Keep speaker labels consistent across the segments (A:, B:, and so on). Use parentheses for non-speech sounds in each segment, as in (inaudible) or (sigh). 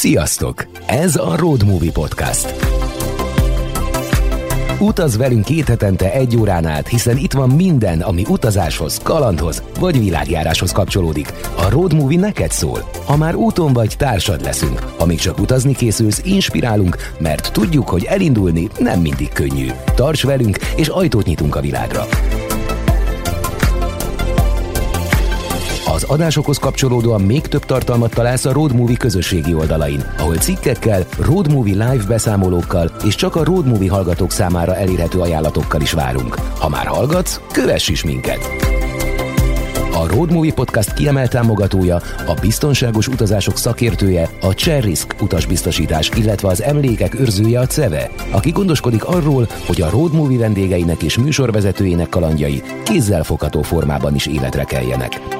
A: Sziasztok! Ez a Road Movie Podcast. Utaz velünk két hetente egy órán át, hiszen itt van minden, ami utazáshoz, kalandhoz vagy világjáráshoz kapcsolódik. A Road Movie neked szól. Ha már úton vagy, társad leszünk. Ha még csak utazni készülsz, inspirálunk, mert tudjuk, hogy elindulni nem mindig könnyű. Tarts velünk, és ajtót nyitunk a világra. Az adásokhoz kapcsolódóan még több tartalmat találsz a Road Movie közösségi oldalain, ahol cikkekkel, Road Movie live beszámolókkal és csak a Road Movie hallgatók számára elérhető ajánlatokkal is várunk. Ha már hallgatsz, kövess is minket! A Road Movie Podcast kiemelt támogatója, a biztonságos utazások szakértője, a Cherrisk utasbiztosítás, illetve az emlékek őrzője a CEVE, aki gondoskodik arról, hogy a Road Movie vendégeinek és műsorvezetőjének kalandjai kézzelfogható formában is életre keljenek.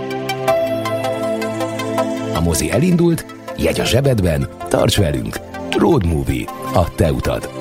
A: A mozi elindult, jegy a zsebedben, tarts velünk! Road Movie. A te utad.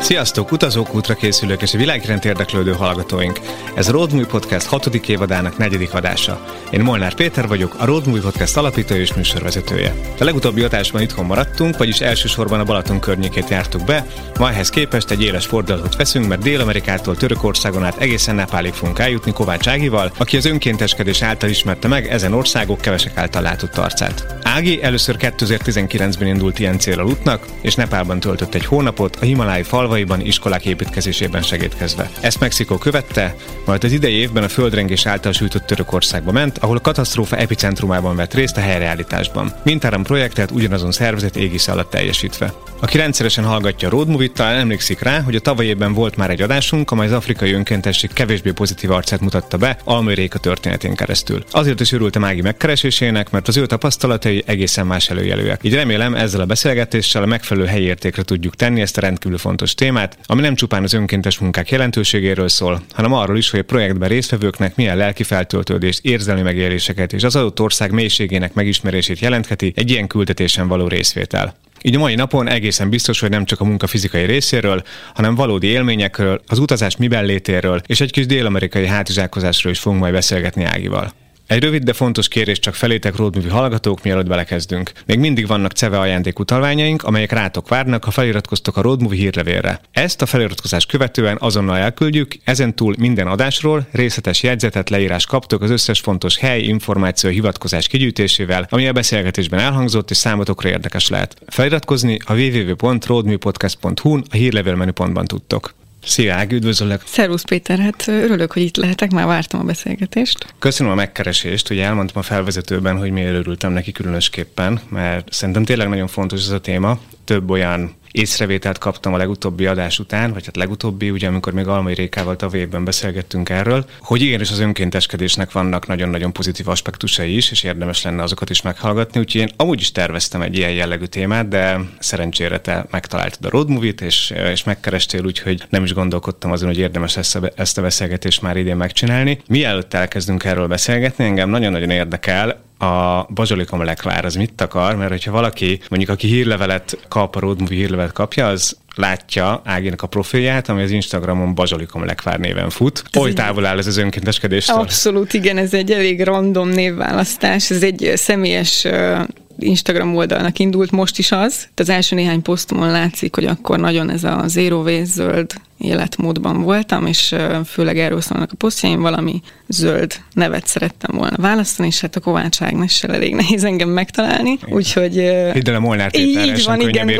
B: Sziasztok, utazók, útra készülők és a világrend érdeklődő hallgatóink! Ez a Road Movie Podcast 6. évadának negyedik adása. Én Molnár Péter vagyok, a Road Movie Podcast alapítója és műsorvezetője. A legutóbbi adásban itthon maradtunk, vagyis elsősorban a Balaton környékét jártuk be, ma ehhez képest egy éles fordulatot veszünk, mert Dél-Amerikától Törökországon át egészen Nepálig fogunk eljutni Kovács Ágival, aki az önkénteskedés által ismerte meg ezen országok kevesek által látott arcát. Ági először 2019-ben indult ilyen célral útnak, és Nepálban töltött egy hónapot a Himalái falvaiban iskolák építkezésében segítkezve. Ezt Mexikó követte, majd az idei évben a földrengés által sújtott Törökországba ment, ahol a katasztrófa epicentrumában vett részt a helyreállításban. Mintáram projektet ugyanazon szervezet égisze alatt teljesítve. Aki rendszeresen hallgatja a Road Movie-t, talán emlékszik rá, hogy a tavaly évben volt már egy adásunk, amely az afrikai önkéntesség kevésbé pozitív arcát mutatta be Almai Réka történetén keresztül. Azért is örültem Ági megkeresésének, mert az ő tapasztalatai egészen más előjelőek. Így remélem ezzel a beszélgetéssel a megfelelő helyértékre tudjuk tenni ezt a rendkívül fontos témát, ami nem csupán az önkéntes munkák jelentőségéről szól, hanem arról is, hogy a projektben résztvevőknek milyen lelki feltöltődést, érzelmi megéléseket és az adott ország mélységének megismerését jelentheti egy ilyen küldetésen való részvétel. Így a mai napon egészen biztos, hogy nem csak a munka fizikai részéről, hanem valódi élményekről, az utazás miben létéről és egy kis dél-amerikai hátizsákozásról is fogunk majd beszélgetni Ágival. Egy rövid, de fontos kérés csak felétek Roadmovie hallgatók, mielőtt belekezdünk. Még mindig vannak CEVE ajándékutalványaink, amelyek rátok várnak, ha feliratkoztok a Roadmovie hírlevélre. Ezt a feliratkozás követően azonnal elküldjük, ezen túl minden adásról részletes jegyzetet, leírás kaptok az összes fontos hely, információ, hivatkozás kigyűjtésével, ami a beszélgetésben elhangzott és számotokra érdekes lehet. Feliratkozni a www.roadmoviepodcast.hu-n a hírlevél menüpontban tudtok. Szia Ági, üdvözöllek!
C: Szervusz Péter, hát örülök, hogy itt lehetek, már vártam a beszélgetést.
B: Köszönöm a megkeresést, ugye elmondtam a felvezetőben, hogy miért örültem neki különösképpen, mert szerintem tényleg nagyon fontos ez a téma. Több olyan észrevételt kaptam a legutóbbi adás után, vagy hát legutóbbi, ugye amikor még Almai Rékával tavaly beszélgettünk erről, hogy igenis az önkénteskedésnek vannak nagyon-nagyon pozitív aspektusai is, és érdemes lenne azokat is meghallgatni, úgyhogy én amúgy is terveztem egy ilyen jellegű témát, de szerencsére te megtaláltad a Road Movie-t, és, és megkerestél, úgyhogy nem is gondolkodtam azon, hogy érdemes ezt ezt a beszélgetést már idén megcsinálni. Mielőtt elkezdünk erről beszélgetni, engem nagyon-nagyon érdekel, a bazsolikom lekvár az mit akar, mert hogyha valaki, mondjuk aki hírlevelet kap, a Road Movie hírlevelet kapja, az látja Áginak a profilját, ami az Instagramon Bazsolikom Lekvár néven fut. Oly távol áll ez az önkénteskedéstől?
C: Abszolút, igen, ez egy elég random névválasztás, ez egy személyes Instagram oldalnak indult, most is az. Az első néhány posztomon látszik, hogy akkor nagyon ez a zero waste zöld életmódban voltam, és főleg erről szólnak a posztjaim, valami zöld nevet szerettem volna választani, és hát a Kovács Ágnessel elég nehéz engem megtalálni, úgyhogy...
B: Hidd el a Molnár így van, igen,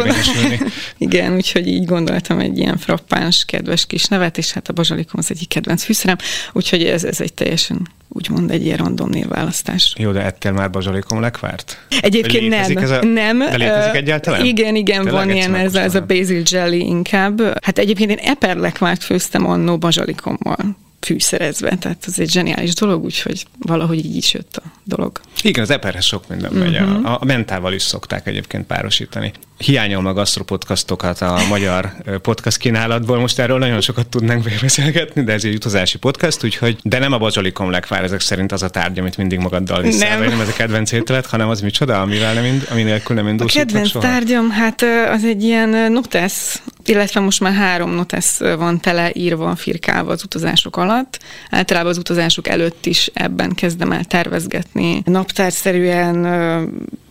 B: (laughs)
C: igen, úgyhogy így gondoltam egy ilyen frappáns, kedves kis nevet, és hát a bazsalikom az egyik kedvenc fűszerem, úgyhogy ez, ez egy teljesen úgymond egy ilyen random névválasztás.
B: Jó, de ettél már bazsalikom lekvárt?
C: Egyébként nem.
B: Ez a,
C: nem.
B: De létezik egyáltalán?
C: Igen, igen, Tényleg van ilyen, ez, ez a basil jelly inkább. Hát egyébként én eperlekvárt főztem annó bazsalikommal fűszerezve, tehát ez egy zseniális dolog, úgyhogy valahogy így is jött a dolog.
B: Igen, az eperhez sok minden megy. Uh-huh. A, a mentával is szokták egyébként párosítani. Hiányolom a gasztropodcastokat a magyar podcast kínálatból. Most erről nagyon sokat tudnánk beszélgetni, de ez egy utazási podcast, úgyhogy de nem a bazsalikom lekvár ezek szerint az a tárgy, amit mindig magaddal viszel. Nem. nem ez a kedvenc ételet, hanem az micsoda, amivel nem ind, ami nélkül nem indulsz.
C: A kedvenc soha? tárgyam, hát az egy ilyen notesz, illetve most már három notesz van tele írva, firkálva az utazások alatt. Általában az utazások előtt is ebben kezdem el tervezgetni. Naptárszerűen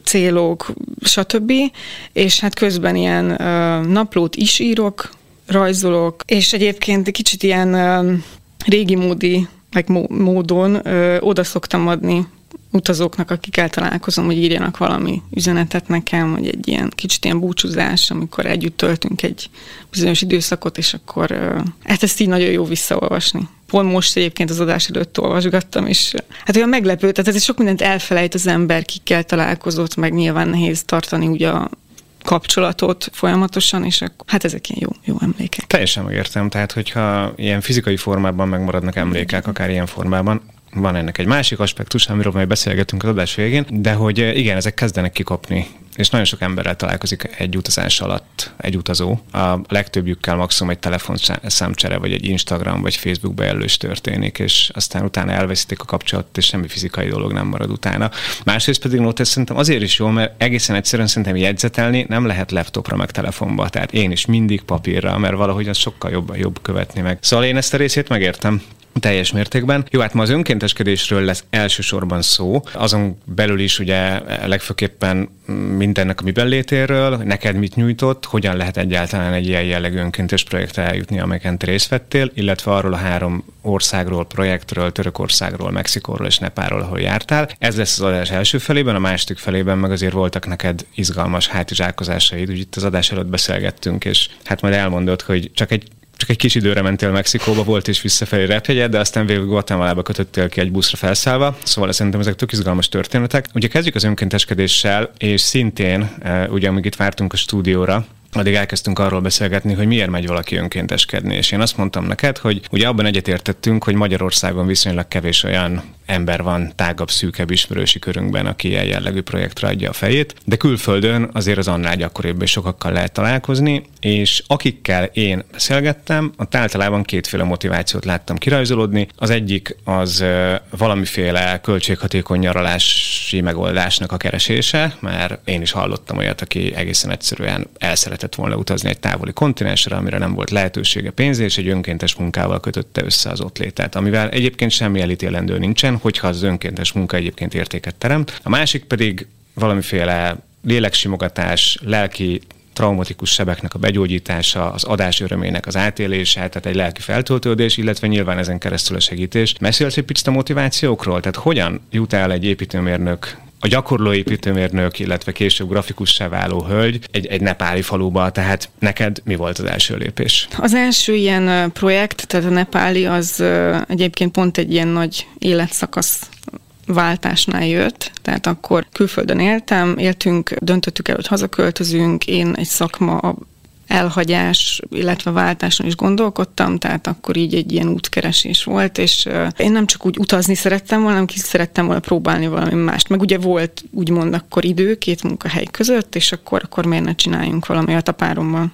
C: célok, stb. És hát közben ilyen naplót is írok, rajzolok, és egyébként kicsit ilyen régi módi meg módon oda szoktam adni utazóknak, akikkel találkozom, hogy írjanak valami üzenetet nekem, vagy egy ilyen kicsit ilyen búcsúzás, amikor együtt töltünk egy bizonyos időszakot, és akkor hát ezt így nagyon jó visszaolvasni. Pont most egyébként az adás előtt olvasgattam, és hát olyan meglepő, tehát ez sok mindent elfelejt az ember, kikkel találkozott, meg nyilván nehéz tartani ugye a kapcsolatot folyamatosan, és akkor, hát ezek ilyen jó, jó emlékek.
B: Teljesen megértem, tehát hogyha ilyen fizikai formában megmaradnak emlékek, akár ilyen formában, van ennek egy másik aspektus, amiről majd beszélgetünk az adás végén, de hogy eh, igen, ezek kezdenek kikopni és nagyon sok emberrel találkozik egy utazás alatt egy utazó. A legtöbbjükkel maximum egy telefonszámcsere, vagy egy Instagram, vagy Facebook bejelölés történik, és aztán utána elveszítik a kapcsolatot, és semmi fizikai dolog nem marad utána. Másrészt pedig Note szerintem azért is jó, mert egészen egyszerűen szerintem jegyzetelni nem lehet laptopra, meg telefonba. Tehát én is mindig papírra, mert valahogy az sokkal jobb, jobb követni meg. Szóval én ezt a részét megértem teljes mértékben. Jó, hát ma az önkénteskedésről lesz elsősorban szó, azon belül is ugye legfőképpen mindennek a miben létéről, neked mit nyújtott, hogyan lehet egyáltalán egy ilyen jellegű önkéntes projektre eljutni, amelyeken részt vettél, illetve arról a három országról, projektről, Törökországról, Mexikóról és Nepáról, ahol jártál. Ez lesz az adás első felében, a második felében meg azért voltak neked izgalmas hátizsákozásaid, úgy itt az adás előtt beszélgettünk, és hát majd elmondod, hogy csak egy csak egy kis időre mentél Mexikóba, volt és visszafelé repjegyed, de aztán végül Guatemala-ba kötöttél ki egy buszra felszállva, szóval szerintem ezek tök izgalmas történetek. Ugye kezdjük az önkénteskedéssel, és szintén, eh, ugye amíg itt vártunk a stúdióra, addig elkezdtünk arról beszélgetni, hogy miért megy valaki önkénteskedni. És én azt mondtam neked, hogy ugye abban egyetértettünk, hogy Magyarországon viszonylag kevés olyan ember van tágabb, szűkebb ismerősi körünkben, aki ilyen jellegű projektre adja a fejét, de külföldön azért az annál gyakoribb és sokakkal lehet találkozni, és akikkel én beszélgettem, ott általában kétféle motivációt láttam kirajzolódni. Az egyik az valamiféle költséghatékony nyaralási megoldásnak a keresése, mert én is hallottam olyat, aki egészen egyszerűen el szeretett volna utazni egy távoli kontinensre, amire nem volt lehetősége pénz, és egy önkéntes munkával kötötte össze az ott létet, amivel egyébként semmi elítélendő nincsen, hogyha az önkéntes munka egyébként értéket teremt. A másik pedig valamiféle léleksimogatás, lelki traumatikus sebeknek a begyógyítása, az adás örömének az átélése, tehát egy lelki feltöltődés, illetve nyilván ezen keresztül a segítés. Mesélsz egy picit a motivációkról? Tehát hogyan jut el egy építőmérnök a gyakorló építőmérnök, illetve később grafikussá váló hölgy egy, egy nepáli faluba, tehát neked mi volt az első lépés?
C: Az első ilyen projekt, tehát a nepáli, az egyébként pont egy ilyen nagy életszakasz váltásnál jött, tehát akkor külföldön éltem, éltünk, döntöttük el, hogy hazaköltözünk, én egy szakma elhagyás, illetve váltáson is gondolkodtam, tehát akkor így egy ilyen útkeresés volt, és én nem csak úgy utazni szerettem volna, hanem ki szerettem volna próbálni valami mást. Meg ugye volt úgymond akkor idő két munkahely között, és akkor, akkor miért ne csináljunk valami a párommal.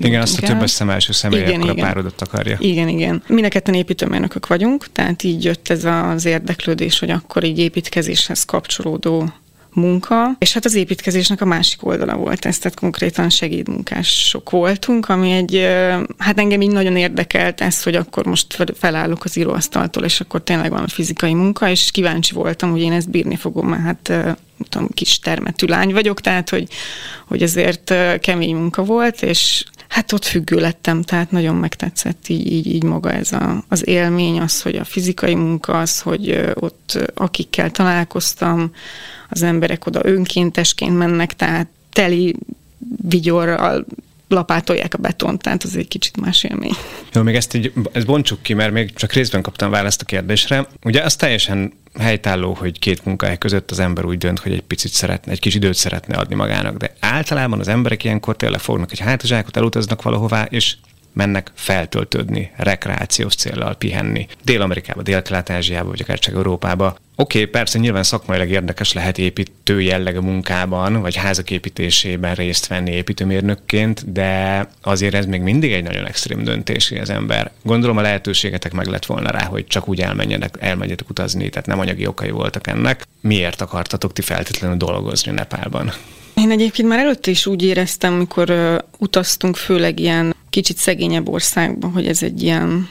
B: Igen, azt a többes szem első személy, igen, akkor igen. a párodat akarja.
C: Igen, igen. Mind a ketten építőmérnökök vagyunk, tehát így jött ez az érdeklődés, hogy akkor így építkezéshez kapcsolódó munka, és hát az építkezésnek a másik oldala volt ez, tehát konkrétan segédmunkások voltunk, ami egy, hát engem így nagyon érdekelt ez, hogy akkor most felállok az íróasztaltól, és akkor tényleg van a fizikai munka, és kíváncsi voltam, hogy én ezt bírni fogom, mert hát tudom, kis termetű lány vagyok, tehát hogy, hogy azért kemény munka volt, és Hát ott függő lettem, tehát nagyon megtetszett így, így, így maga ez a, az élmény, az, hogy a fizikai munka, az, hogy ott akikkel találkoztam, az emberek oda önkéntesként mennek, tehát teli vigyorral lapátolják a betont, tehát az egy kicsit más élmény.
B: Jó, még ezt így ezt bontsuk ki, mert még csak részben kaptam választ a kérdésre. Ugye az teljesen helytálló, hogy két munkahely között az ember úgy dönt, hogy egy picit szeretne, egy kis időt szeretne adni magának, de általában az emberek ilyenkor tényleg fognak egy hátizsákot, elutaznak valahová, és mennek feltöltődni, rekreációs célral pihenni. Dél-Amerikába, Dél-Kelet-Ázsiába, vagy akár csak Európába. Oké, okay, persze nyilván szakmailag érdekes lehet építő jellegű munkában, vagy házak építésében részt venni építőmérnökként, de azért ez még mindig egy nagyon extrém döntés, hogy az ember. Gondolom a lehetőségetek meg lett volna rá, hogy csak úgy elmenjenek, elmenjetek utazni, tehát nem anyagi okai voltak ennek. Miért akartatok ti feltétlenül dolgozni Nepálban?
C: Én egyébként már előtte is úgy éreztem, amikor uh, utaztunk, főleg ilyen kicsit szegényebb országban, hogy ez egy ilyen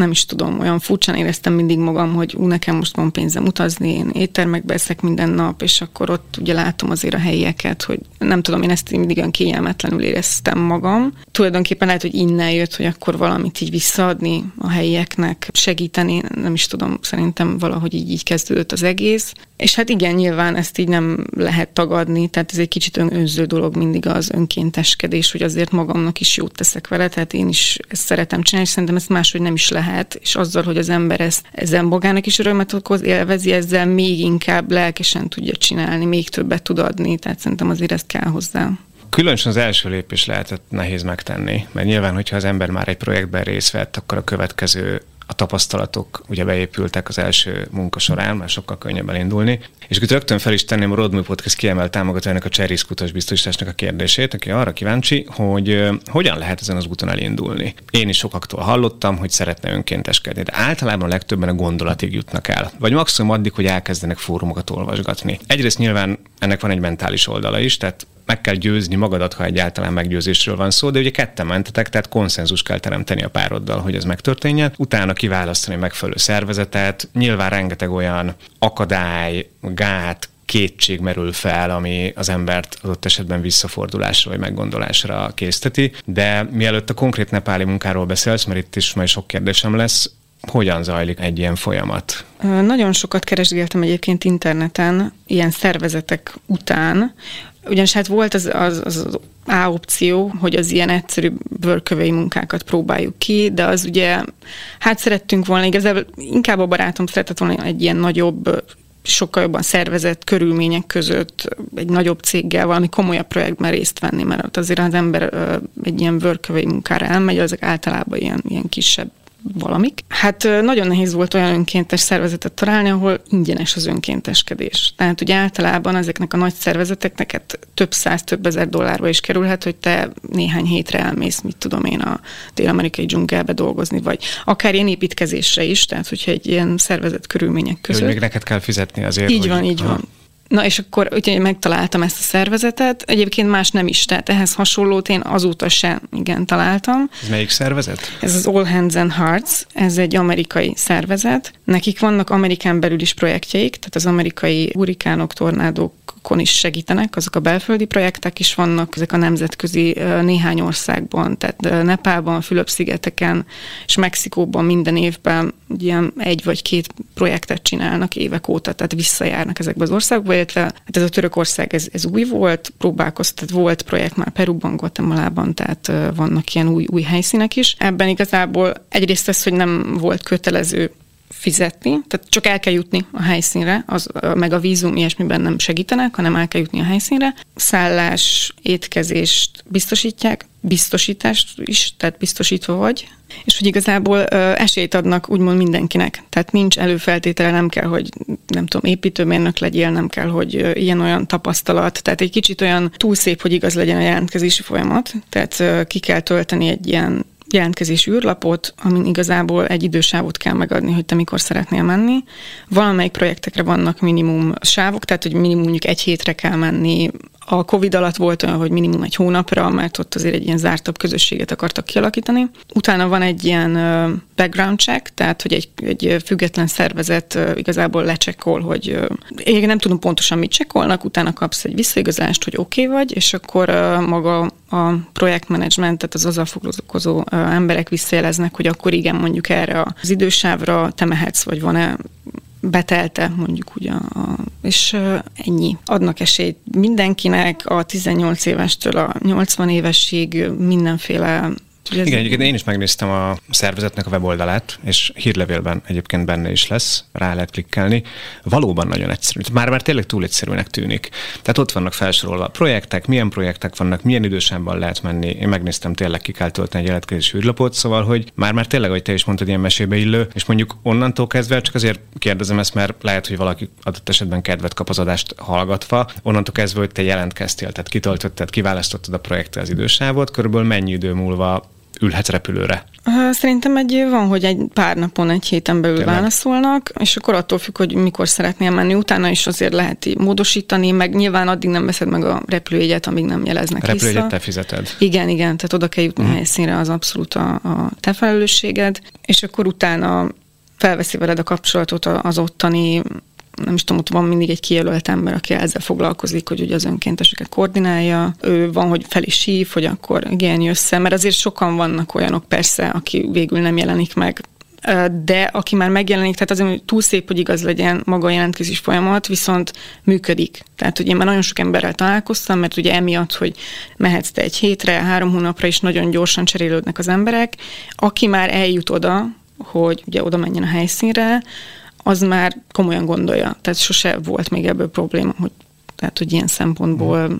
C: nem is tudom, olyan furcsán éreztem mindig magam, hogy ú, nekem most van pénzem utazni, én éttermekbe eszek minden nap, és akkor ott ugye látom azért a helyieket, hogy nem tudom, én ezt mindig olyan kényelmetlenül éreztem magam. Tulajdonképpen lehet, hogy innen jött, hogy akkor valamit így visszaadni a helyieknek, segíteni, nem is tudom, szerintem valahogy így, így kezdődött az egész. És hát igen, nyilván ezt így nem lehet tagadni, tehát ez egy kicsit önző dolog mindig az önkénteskedés, hogy azért magamnak is jót teszek vele, tehát én is ezt szeretem csinálni, és szerintem ezt máshogy nem is lehet, és azzal, hogy az ember ezt, ezzel magának is örömet okoz, élvezi, ezzel még inkább lelkesen tudja csinálni, még többet tud adni, tehát szerintem azért ezt kell hozzá.
B: Különösen az első lépés lehetett nehéz megtenni, mert nyilván, hogyha az ember már egy projektben részt vett, akkor a következő a tapasztalatok ugye beépültek az első munka során, már sokkal könnyebb elindulni. És itt rögtön fel is tenném a Rodmű Podcast kiemelt támogatójának a Cserész kutas biztosításnak a kérdését, aki arra kíváncsi, hogy hogyan lehet ezen az úton elindulni. Én is sokaktól hallottam, hogy szeretne önkénteskedni, de általában a legtöbben a gondolatig jutnak el. Vagy maximum addig, hogy elkezdenek fórumokat olvasgatni. Egyrészt nyilván ennek van egy mentális oldala is, tehát meg kell győzni magadat, ha egyáltalán meggyőzésről van szó, de ugye ketten mentetek, tehát konszenzus kell teremteni a pároddal, hogy ez megtörténjen. Utána kiválasztani megfelelő szervezetet, nyilván rengeteg olyan akadály, gát, kétség merül fel, ami az embert adott esetben visszafordulásra vagy meggondolásra készteti. De mielőtt a konkrét nepáli munkáról beszélsz, mert itt is majd sok kérdésem lesz, hogyan zajlik egy ilyen folyamat?
C: Nagyon sokat keresgéltem egyébként interneten, ilyen szervezetek után, ugyanis hát volt az, az, az A opció, hogy az ilyen egyszerű bőrkövei munkákat próbáljuk ki, de az ugye, hát szerettünk volna, igazából inkább a barátom szeretett volna egy ilyen nagyobb sokkal jobban szervezett körülmények között egy nagyobb céggel valami komolyabb projektben részt venni, mert ott azért az ember egy ilyen vörkövei munkára elmegy, azok általában ilyen, ilyen kisebb valamik. Hát nagyon nehéz volt olyan önkéntes szervezetet találni, ahol ingyenes az önkénteskedés. Tehát ugye általában ezeknek a nagy szervezeteknek hát több száz, több ezer dollárba is kerülhet, hogy te néhány hétre elmész, mit tudom én, a dél-amerikai dzsungelbe dolgozni, vagy akár ilyen építkezésre is, tehát hogyha egy ilyen szervezet körülmények között.
B: Hogy még neked kell fizetni azért.
C: Így hogy... van, így van. Na és akkor ugye megtaláltam ezt a szervezetet, egyébként más nem is, tehát ehhez hasonlót én azóta sem igen találtam.
B: Ez melyik szervezet?
C: Ez az All Hands and Hearts, ez egy amerikai szervezet. Nekik vannak Amerikán belül is projektjeik, tehát az amerikai hurikánok, tornádók, kon is segítenek, azok a belföldi projektek is vannak, ezek a nemzetközi néhány országban, tehát Nepálban, Fülöp-szigeteken és Mexikóban minden évben ilyen egy vagy két projektet csinálnak évek óta, tehát visszajárnak ezekbe az országba, illetve hát ez a Törökország, ez, ez új volt, próbálkoztat, volt projekt már Peruban, Guatemalában, tehát vannak ilyen új, új helyszínek is. Ebben igazából egyrészt ez, hogy nem volt kötelező fizetni, tehát csak el kell jutni a helyszínre, az, meg a vízum ilyesmiben nem segítenek, hanem el kell jutni a helyszínre. Szállás, étkezést biztosítják, biztosítást is, tehát biztosítva vagy, és hogy igazából ö, esélyt adnak úgymond mindenkinek. Tehát nincs előfeltétele, nem kell, hogy nem tudom, építőmérnök legyél, nem kell, hogy ilyen-olyan tapasztalat. Tehát egy kicsit olyan túl szép, hogy igaz legyen a jelentkezési folyamat. Tehát ö, ki kell tölteni egy ilyen jelentkezési űrlapot, amin igazából egy idősávot kell megadni, hogy te mikor szeretnél menni. Valamelyik projektekre vannak minimum sávok, tehát hogy minimum mondjuk egy hétre kell menni, a Covid alatt volt olyan, hogy minimum egy hónapra, mert ott azért egy ilyen zártabb közösséget akartak kialakítani. Utána van egy ilyen background check, tehát hogy egy, egy független szervezet igazából lecsekkol, hogy én nem tudom pontosan mit csekkolnak, utána kapsz egy visszaigazolást, hogy oké okay vagy, és akkor maga a projektmenedzsment, tehát az azzal foglalkozó emberek visszajeleznek, hogy akkor igen, mondjuk erre az idősávra te mehetsz, vagy van-e betelte, mondjuk ugye, a, és ennyi. Adnak esélyt mindenkinek, a 18 évestől a 80 évesig mindenféle
B: igen, egyébként én is megnéztem a szervezetnek a weboldalát, és hírlevélben egyébként benne is lesz, rá lehet klikkelni. Valóban nagyon egyszerű. Már már tényleg túl egyszerűnek tűnik. Tehát ott vannak felsorolva a projektek, milyen projektek vannak, milyen idősában lehet menni. Én megnéztem, tényleg ki kell tölteni egy jelentkezési űrlapot, szóval, hogy már már tényleg, ahogy te is mondtad, ilyen mesébe illő, és mondjuk onnantól kezdve, csak azért kérdezem ezt, mert lehet, hogy valaki adott esetben kedvet kap az adást hallgatva, onnantól kezdve, hogy te jelentkeztél, tehát kitöltötted, kiválasztottad a projektre az idősávot, körülbelül mennyi idő múlva ülhetsz repülőre.
C: Szerintem egy van, hogy egy pár napon, egy héten belül Tényleg? válaszolnak, és akkor attól függ, hogy mikor szeretnél menni. Utána is azért lehet módosítani, meg nyilván addig nem veszed meg a repülőjegyet, amíg nem jeleznek
B: a repülőjegyet
C: vissza.
B: te fizeted.
C: Igen, igen, tehát oda kell jutni uh-huh. helyszínre, az abszolút a, a te felelősséged, és akkor utána felveszi veled a kapcsolatot az ottani nem is tudom, ott van mindig egy kijelölt ember, aki ezzel foglalkozik, hogy ugye az önkénteseket koordinálja. Ő van, hogy fel is hív, hogy akkor igen, össze, mert azért sokan vannak olyanok persze, aki végül nem jelenik meg de aki már megjelenik, tehát azért túl szép, hogy igaz legyen maga a jelentkezés folyamat, viszont működik. Tehát, hogy én már nagyon sok emberrel találkoztam, mert ugye emiatt, hogy mehetsz te egy hétre, három hónapra is nagyon gyorsan cserélődnek az emberek. Aki már eljut oda, hogy ugye oda menjen a helyszínre, az már komolyan gondolja. Tehát sose volt még ebből probléma, hogy, tehát, hogy ilyen szempontból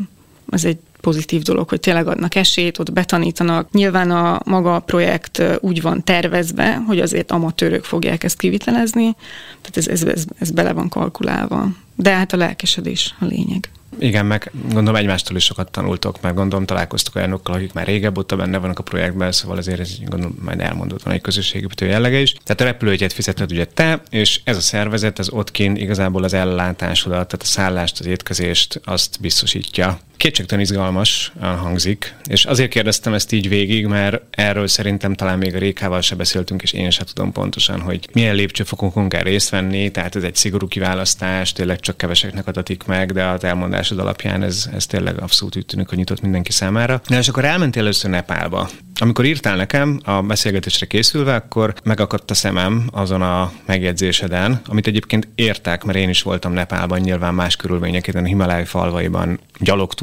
C: ez egy pozitív dolog, hogy tényleg adnak esélyt, ott betanítanak. Nyilván a maga a projekt úgy van tervezve, hogy azért amatőrök fogják ezt kivitelezni, tehát ez, ez, ez, ez bele van kalkulálva. De hát a lelkesedés a lényeg.
B: Igen, meg gondolom egymástól is sokat tanultok, mert gondolom találkoztok olyanokkal, akik már régebb óta benne vannak a projektben, szóval azért ez gondolom majd elmondott van egy közösségépítő jellege is. Tehát a repülőjegyet fizetned ugye te, és ez a szervezet, az ott kint igazából az ellátásodat, tehát a szállást, az étkezést, azt biztosítja. Kétségtelen izgalmas hangzik, és azért kérdeztem ezt így végig, mert erről szerintem talán még a Rékával se beszéltünk, és én sem tudom pontosan, hogy milyen lépcsőfokon kell részt venni, tehát ez egy szigorú kiválasztás, tényleg csak keveseknek adatik meg, de az elmondásod alapján ez, ez tényleg abszolút úgy tűnik, hogy nyitott mindenki számára. Na és akkor elmentél először Nepálba. Amikor írtál nekem a beszélgetésre készülve, akkor megakadt a szemem azon a megjegyzéseden, amit egyébként értek, mert én is voltam Nepálban, nyilván más körülmények, a Himaláj falvaiban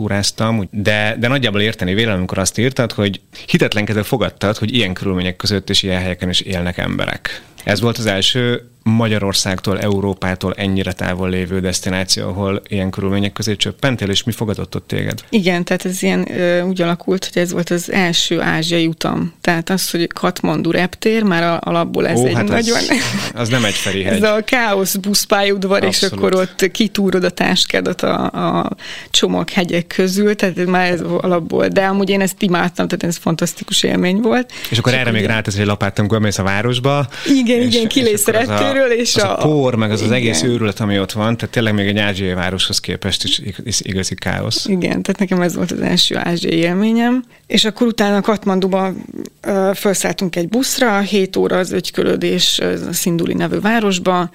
B: gyalogtúráztam, de, de nagyjából érteni vélem, amikor azt írtad, hogy hitetlenkedve fogadtad, hogy ilyen körülmények között és ilyen helyeken is élnek emberek. Ez volt az első Magyarországtól, Európától ennyire távol lévő destináció, ahol ilyen körülmények közé csöppentél, és mi fogadott ott téged?
C: Igen, tehát ez ilyen ö, úgy alakult, hogy ez volt az első ázsiai utam. Tehát az, hogy Katmandu reptér, már alapból ez Ó, egy hát nagyon... Az, (laughs)
B: az nem egy ferihegy. (laughs)
C: Ez a káosz buszpályaudvar, és akkor ott kitúrod a táskádat a, a csomaghegyek közül, tehát már ez alapból. De amúgy én ezt imádtam, tehát ez fantasztikus élmény volt.
B: És akkor és erre még rátesz egy lapát, amikor a városba.
C: Igen, és, igen, kilész a reptér erről, és
B: az a, a por, meg az igen. az egész őrület, ami ott van, tehát tényleg még egy ázsiai városhoz képest is, igazi káosz.
C: Igen, tehát nekem ez volt az első ázsiai élményem. És akkor utána Katmanduba felszálltunk egy buszra, 7 óra az ögykölődés a Szinduli nevű városba,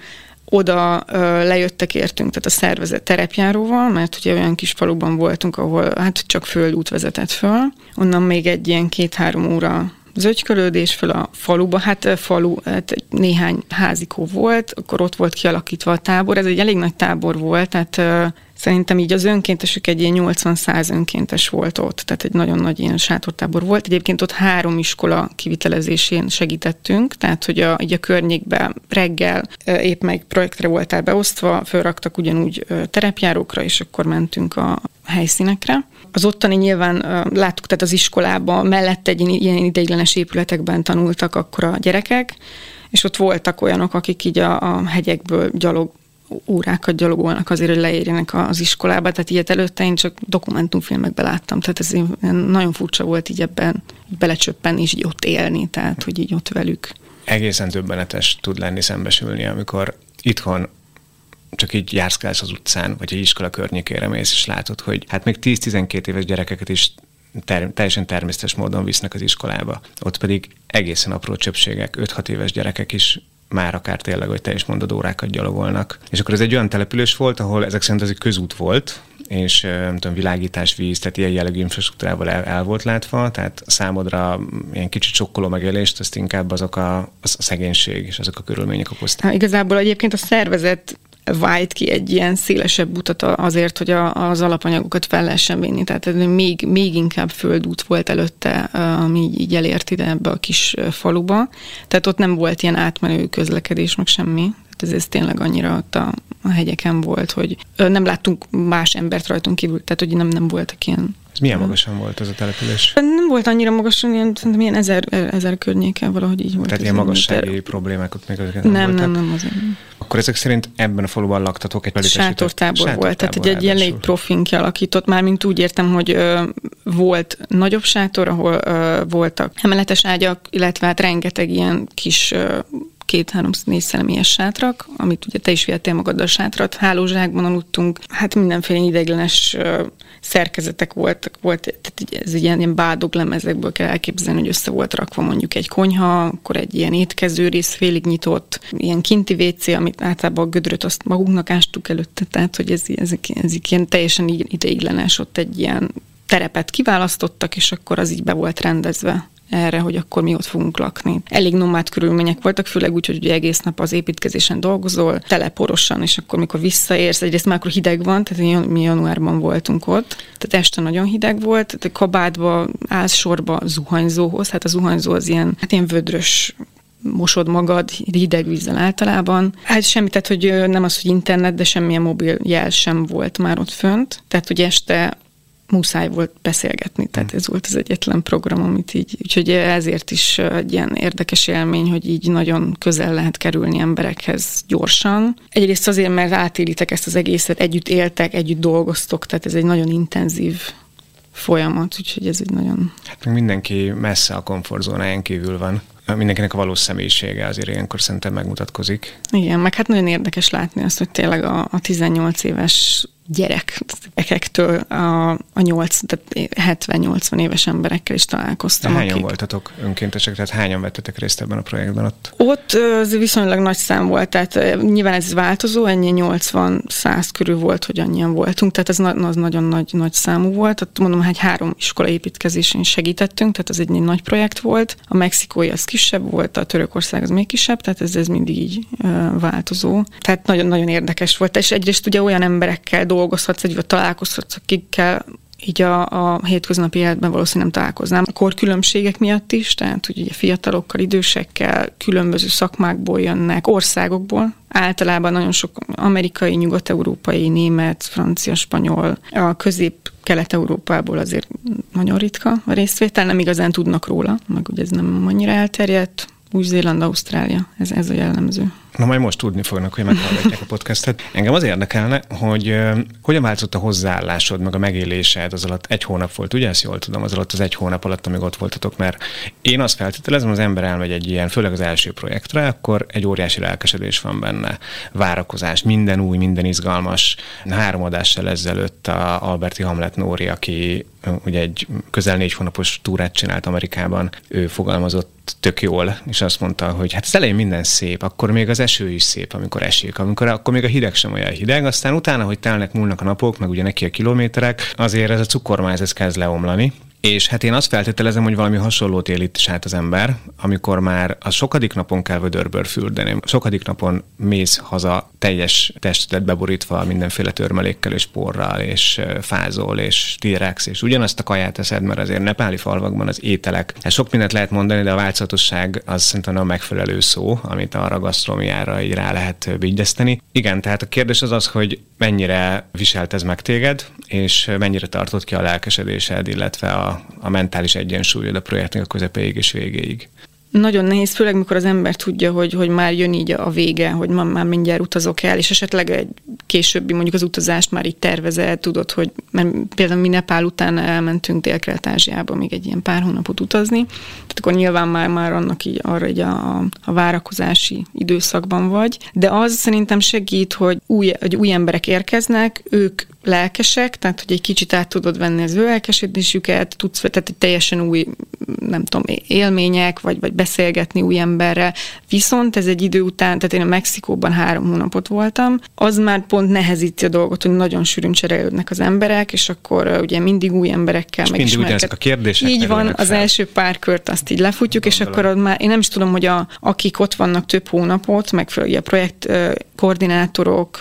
C: oda ö, lejöttek értünk, tehát a szervezet terepjáróval, mert ugye olyan kis faluban voltunk, ahol hát csak földút vezetett föl. Onnan még egy ilyen két-három óra zögykölődés föl a faluba, hát falu, hát néhány házikó volt, akkor ott volt kialakítva a tábor, ez egy elég nagy tábor volt, tehát Szerintem így az önkéntesük egy ilyen 80-100 önkéntes volt ott, tehát egy nagyon nagy ilyen sátortábor volt. Egyébként ott három iskola kivitelezésén segítettünk, tehát hogy a, így a környékben reggel épp meg projektre voltál beosztva, fölraktak ugyanúgy terepjárókra, és akkor mentünk a helyszínekre. Az ottani nyilván láttuk, tehát az iskolában mellett egy ilyen ideiglenes épületekben tanultak akkor a gyerekek, és ott voltak olyanok, akik így a, a hegyekből gyalog órákat gyalogolnak azért, hogy leérjenek az iskolába, tehát ilyet előtte én csak dokumentumfilmekben láttam, tehát ez nagyon furcsa volt így ebben belecsöppenni és így ott élni, tehát hogy így ott velük.
B: Egészen többenetes tud lenni szembesülni, amikor itthon csak így járszkálsz az utcán, vagy egy iskola környékére mész, és látod, hogy hát még 10-12 éves gyerekeket is ter- teljesen természetes módon visznek az iskolába. Ott pedig egészen apró csöpségek, 5-6 éves gyerekek is már akár tényleg, hogy te is mondod, órákat gyalogolnak. És akkor ez egy olyan település volt, ahol ezek szerint ez egy közút volt, és nem tudom, világítás, víz, tehát ilyen jellegű infrastruktúrával el, el volt látva, tehát számodra ilyen kicsit sokkoló megélést, ezt inkább azok a, az a szegénység és azok a körülmények okozták.
C: Hát igazából egyébként a szervezet vájt ki egy ilyen szélesebb utat azért, hogy a, az alapanyagokat fel lehessen vinni. Tehát ez még, még inkább földút volt előtte, ami így elért ide ebbe a kis faluba. Tehát ott nem volt ilyen átmenő közlekedés, meg semmi. Ez, ez tényleg annyira ott a, a hegyeken volt, hogy nem láttunk más embert rajtunk kívül, tehát hogy nem, nem voltak ilyen
B: Ez milyen magasan volt ez a település?
C: Nem volt annyira magasan, ilyen, szerintem ilyen ezer, ezer környéken valahogy így volt.
B: Tehát ilyen magassági méter. problémák ott még
C: nem, nem voltak? Nem, nem, azért nem.
B: Akkor ezek szerint ebben a faluban laktatok egy
C: Sátortábor volt, tehát egy, egy elég profin kialakított, már mint úgy értem, hogy ö, volt nagyobb sátor, ahol ö, voltak emeletes ágyak, illetve hát rengeteg ilyen kis ö, két-három négy személyes sátrak, amit ugye te is vihettél magaddal sátrat, hálózsákban aludtunk, hát mindenféle ideiglenes szerkezetek voltak, volt, tehát ez ilyen, ilyen bádog lemezekből kell elképzelni, hogy össze volt rakva mondjuk egy konyha, akkor egy ilyen étkező rész félig nyitott, ilyen kinti WC, amit általában a gödröt azt magunknak ástuk előtte, tehát hogy ez, ezek, ezek ilyen teljesen ideiglenes, ott egy ilyen terepet kiválasztottak, és akkor az így be volt rendezve erre, hogy akkor mi ott fogunk lakni. Elég nomád körülmények voltak, főleg úgy, hogy ugye egész nap az építkezésen dolgozol, teleporosan, és akkor mikor visszaérsz, egyrészt már akkor hideg van, tehát mi januárban voltunk ott, tehát este nagyon hideg volt, tehát kabátba állsz sorba zuhanyzóhoz, hát a zuhanyzó az ilyen, hát ilyen vödrös mosod magad hideg vízzel általában. Hát semmi, tehát hogy nem az, hogy internet, de semmilyen mobil jel sem volt már ott fönt. Tehát, hogy este muszáj volt beszélgetni, tehát hm. ez volt az egyetlen program, amit így, úgyhogy ezért is egy ilyen érdekes élmény, hogy így nagyon közel lehet kerülni emberekhez gyorsan. Egyrészt azért, mert átélitek ezt az egészet, együtt éltek, együtt dolgoztok, tehát ez egy nagyon intenzív folyamat, úgyhogy ez egy nagyon...
B: Hát mindenki messze a komfortzónáján kívül van mindenkinek a valós személyisége azért ilyenkor szerintem megmutatkozik.
C: Igen, meg hát nagyon érdekes látni azt, hogy tényleg a, a 18 éves gyerekektől a, a 8, tehát 70-80 éves emberekkel is találkoztam.
B: De hányan akik... voltatok önkéntesek, tehát hányan vettetek részt ebben a projektben ott?
C: Ott az viszonylag nagy szám volt, tehát nyilván ez változó, ennyi 80-100 körül volt, hogy annyian voltunk, tehát ez na- az nagyon nagy, nagy számú volt. Ott mondom, hogy három iskola építkezésén segítettünk, tehát az egy, egy nagy projekt volt. A mexikói az kisebb volt, a Törökország az még kisebb, tehát ez, ez mindig így változó. Tehát nagyon-nagyon érdekes volt, és egyrészt ugye olyan emberekkel dolgozhatsz, vagy találkozhatsz, akikkel így a, a hétköznapi életben valószínűleg nem találkoznám. A korkülönbségek miatt is, tehát hogy ugye fiatalokkal, idősekkel, különböző szakmákból jönnek, országokból, általában nagyon sok amerikai, nyugat-európai, német, francia, spanyol, a közép Kelet-Európából azért nagyon ritka a részvétel, nem igazán tudnak róla, meg ugye ez nem annyira elterjedt, új-Zéland, Ausztrália, ez, ez a jellemző.
B: Na majd most tudni fognak, hogy meghallgatják a podcastet. Engem az érdekelne, hogy hogyan változott a hozzáállásod, meg a megélésed az alatt egy hónap volt, ugye ezt jól tudom, az alatt az egy hónap alatt, amíg ott voltatok, mert én azt feltételezem, az ember elmegy egy ilyen, főleg az első projektre, akkor egy óriási lelkesedés van benne, várakozás, minden új, minden izgalmas. Három adással ezelőtt a Alberti Hamlet Nóri, aki ugye egy közel négy hónapos túrát csinált Amerikában, ő fogalmazott tök jól, és azt mondta, hogy hát az elején minden szép, akkor még az eső is szép, amikor esik, amikor akkor még a hideg sem olyan hideg, aztán utána, hogy telnek, múlnak a napok, meg ugye neki a kilométerek, azért ez a cukormáz ez kezd leomlani, és hát én azt feltételezem, hogy valami hasonlót él itt is át az ember, amikor már a sokadik napon kell vödörből fürdeni. Sokadik napon mész haza teljes testedet beborítva mindenféle törmelékkel és porral, és fázol, és tírex, és ugyanazt a kaját eszed, mert azért nepáli falvakban az ételek. Hát sok mindent lehet mondani, de a változatosság az szerintem a megfelelő szó, amit a gasztrómiára így rá lehet vigyeszteni. Igen, tehát a kérdés az az, hogy mennyire viselt ez meg téged, és mennyire tartott ki a lelkesedésed, illetve a a, mentális egyensúlyod a projektnek a közepéig és végéig.
C: Nagyon nehéz, főleg mikor az ember tudja, hogy, hogy már jön így a vége, hogy ma már mindjárt utazok el, és esetleg egy későbbi mondjuk az utazást már így tervezel, tudod, hogy mert például mi Nepál után elmentünk Dél-Kelet-Ázsiába még egy ilyen pár hónapot utazni, tehát akkor nyilván már, már annak így arra így a, a várakozási időszakban vagy, de az szerintem segít, hogy új, hogy új emberek érkeznek, ők lelkesek, tehát hogy egy kicsit át tudod venni az ő lelkesedésüket, tudsz, tehát egy teljesen új, nem tudom, élmények, vagy, vagy beszélgetni új emberrel. Viszont ez egy idő után, tehát én a Mexikóban három hónapot voltam, az már pont nehezíti a dolgot, hogy nagyon sűrűn cserélődnek az emberek, és akkor ugye mindig új emberekkel
B: és mindig ugyanezek a kérdések.
C: Így van, az fel. első pár kört azt így lefutjuk, Gondolom. és akkor már, én nem is tudom, hogy a, akik ott vannak több hónapot, meg a projekt koordinátorok,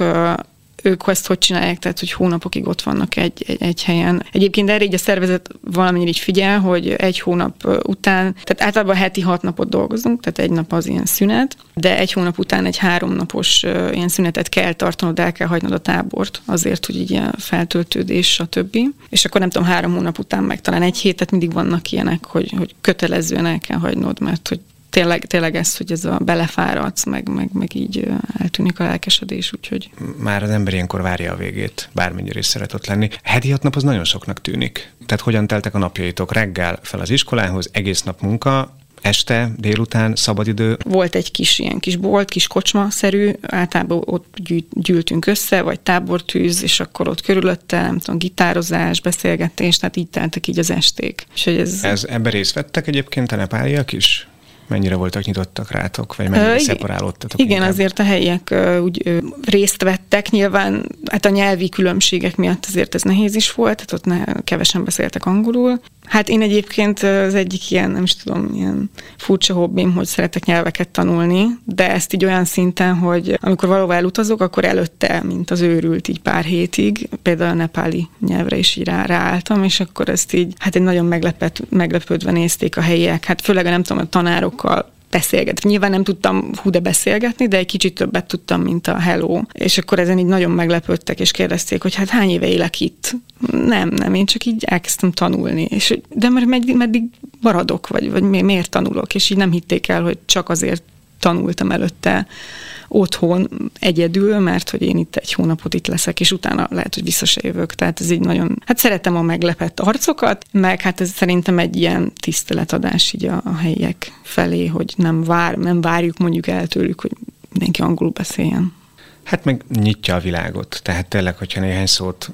C: ők ezt hogy csinálják, tehát hogy hónapokig ott vannak egy, egy, egy helyen. Egyébként erre így a szervezet valamennyire így figyel, hogy egy hónap után, tehát általában heti hat napot dolgozunk, tehát egy nap az ilyen szünet, de egy hónap után egy háromnapos ilyen szünetet kell tartanod, el kell hagynod a tábort, azért, hogy így a feltöltődés, stb. És akkor nem tudom, három hónap után meg talán egy hétet mindig vannak ilyenek, hogy, hogy kötelezően el kell hagynod, mert hogy tényleg, tényleg ez, hogy ez a belefáradsz, meg, meg, meg így eltűnik a lelkesedés, úgyhogy...
B: Már az ember ilyenkor várja a végét, bármennyire is szeret ott lenni. Heti hat nap az nagyon soknak tűnik. Tehát hogyan teltek a napjaitok? Reggel fel az iskolához, egész nap munka, este, délután, szabadidő?
C: Volt egy kis ilyen kis bolt, kis kocsma-szerű, általában ott gyűltünk össze, vagy tábortűz, és akkor ott körülötte, nem tudom, gitározás, beszélgetés, tehát így teltek így az esték. És hogy ez...
B: ez ebbe részt vettek egyébként a nepáliak is? Mennyire voltak nyitottak rátok, vagy mennyire uh, szeparálódtatok?
C: Igen, inkább? azért a helyiek úgy részt vettek, nyilván hát a nyelvi különbségek miatt azért ez nehéz is volt, tehát ott ne, kevesen beszéltek angolul, Hát én egyébként az egyik ilyen, nem is tudom, ilyen furcsa hobbim, hogy szeretek nyelveket tanulni, de ezt így olyan szinten, hogy amikor valóban elutazok, akkor előtte, mint az őrült, így pár hétig, például a nepáli nyelvre is így rá, ráálltam, és akkor ezt így, hát egy nagyon meglepet, meglepődve nézték a helyiek, hát főleg a nem tudom, a tanárokkal beszélgetni. Nyilván nem tudtam hú de beszélgetni, de egy kicsit többet tudtam, mint a hello. És akkor ezen így nagyon meglepődtek, és kérdezték, hogy hát hány éve élek itt. Nem, nem, én csak így elkezdtem tanulni. És, de mert meddig, meddig maradok, vagy, vagy miért tanulok? És így nem hitték el, hogy csak azért tanultam előtte otthon egyedül, mert hogy én itt egy hónapot itt leszek, és utána lehet, hogy vissza se jövök. Tehát ez így nagyon, hát szeretem a meglepett arcokat, meg hát ez szerintem egy ilyen tiszteletadás így a, a helyiek felé, hogy nem, vár, nem várjuk mondjuk el tőlük, hogy mindenki angolul beszéljen.
B: Hát meg nyitja a világot. Tehát tényleg, hogyha néhány szót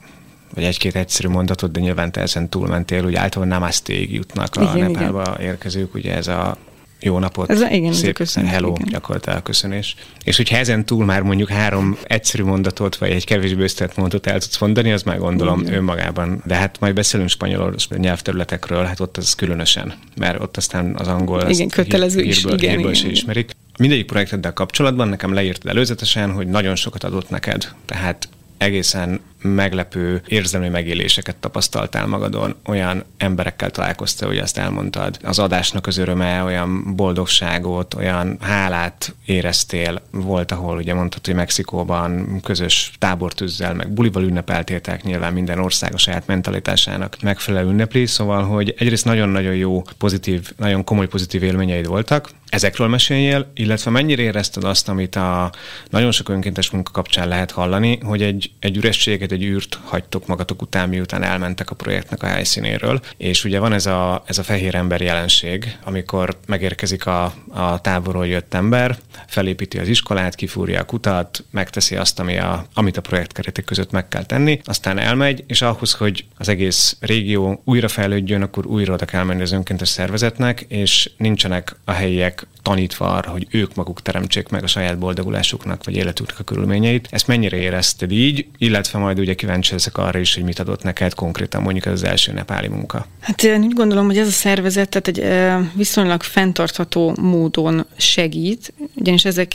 B: vagy egy-két egyszerű mondatot, de nyilván te ezen túlmentél, úgy általában namaste jutnak a igen, Nepálba igen. érkezők, ugye ez a jó napot,
C: Ez, igen,
B: szép
C: köszönöm,
B: hello,
C: igen.
B: gyakorlatilag köszönés. És hogyha ezen túl már mondjuk három egyszerű mondatot, vagy egy kevésbé összetett mondatot el tudsz mondani, az már gondolom igen. önmagában. De hát majd beszélünk spanyolul nyelvterületekről, hát ott az különösen, mert ott aztán az angol
C: igen, kötelező hír, is,
B: hírből,
C: igen,
B: hírből
C: igen,
B: se ismerik. Mindegyik projekteddel kapcsolatban nekem leírtad előzetesen, hogy nagyon sokat adott neked. Tehát egészen meglepő érzelmi megéléseket tapasztaltál magadon, olyan emberekkel találkoztál, hogy azt elmondtad. Az adásnak az öröme, olyan boldogságot, olyan hálát éreztél. Volt, ahol ugye mondtad, hogy Mexikóban közös tábortűzzel, meg bulival ünnepeltétek, nyilván minden ország a saját mentalitásának megfelelő ünnepli, szóval, hogy egyrészt nagyon-nagyon jó, pozitív, nagyon komoly pozitív élményeid voltak. Ezekről meséljél, illetve mennyire érezted azt, amit a nagyon sok önkéntes munka kapcsán lehet hallani, hogy egy, egy ürességet egy űrt hagytok magatok után, miután elmentek a projektnek a helyszínéről. És ugye van ez a, ez a fehér ember jelenség, amikor megérkezik a, a táborról jött ember, felépíti az iskolát, kifúrja a kutat, megteszi azt, ami a, amit a projekt keretek között meg kell tenni, aztán elmegy, és ahhoz, hogy az egész régió újra fejlődjön, akkor újra oda kell menni az önkéntes szervezetnek, és nincsenek a helyiek check tanítva arra, hogy ők maguk teremtsék meg a saját boldogulásuknak vagy életüknek a körülményeit. Ezt mennyire érezted így, illetve majd ugye kíváncsi leszek arra is, hogy mit adott neked konkrétan mondjuk ez az első nepáli munka.
C: Hát én úgy gondolom, hogy ez a szervezet tehát egy viszonylag fenntartható módon segít, ugyanis ezek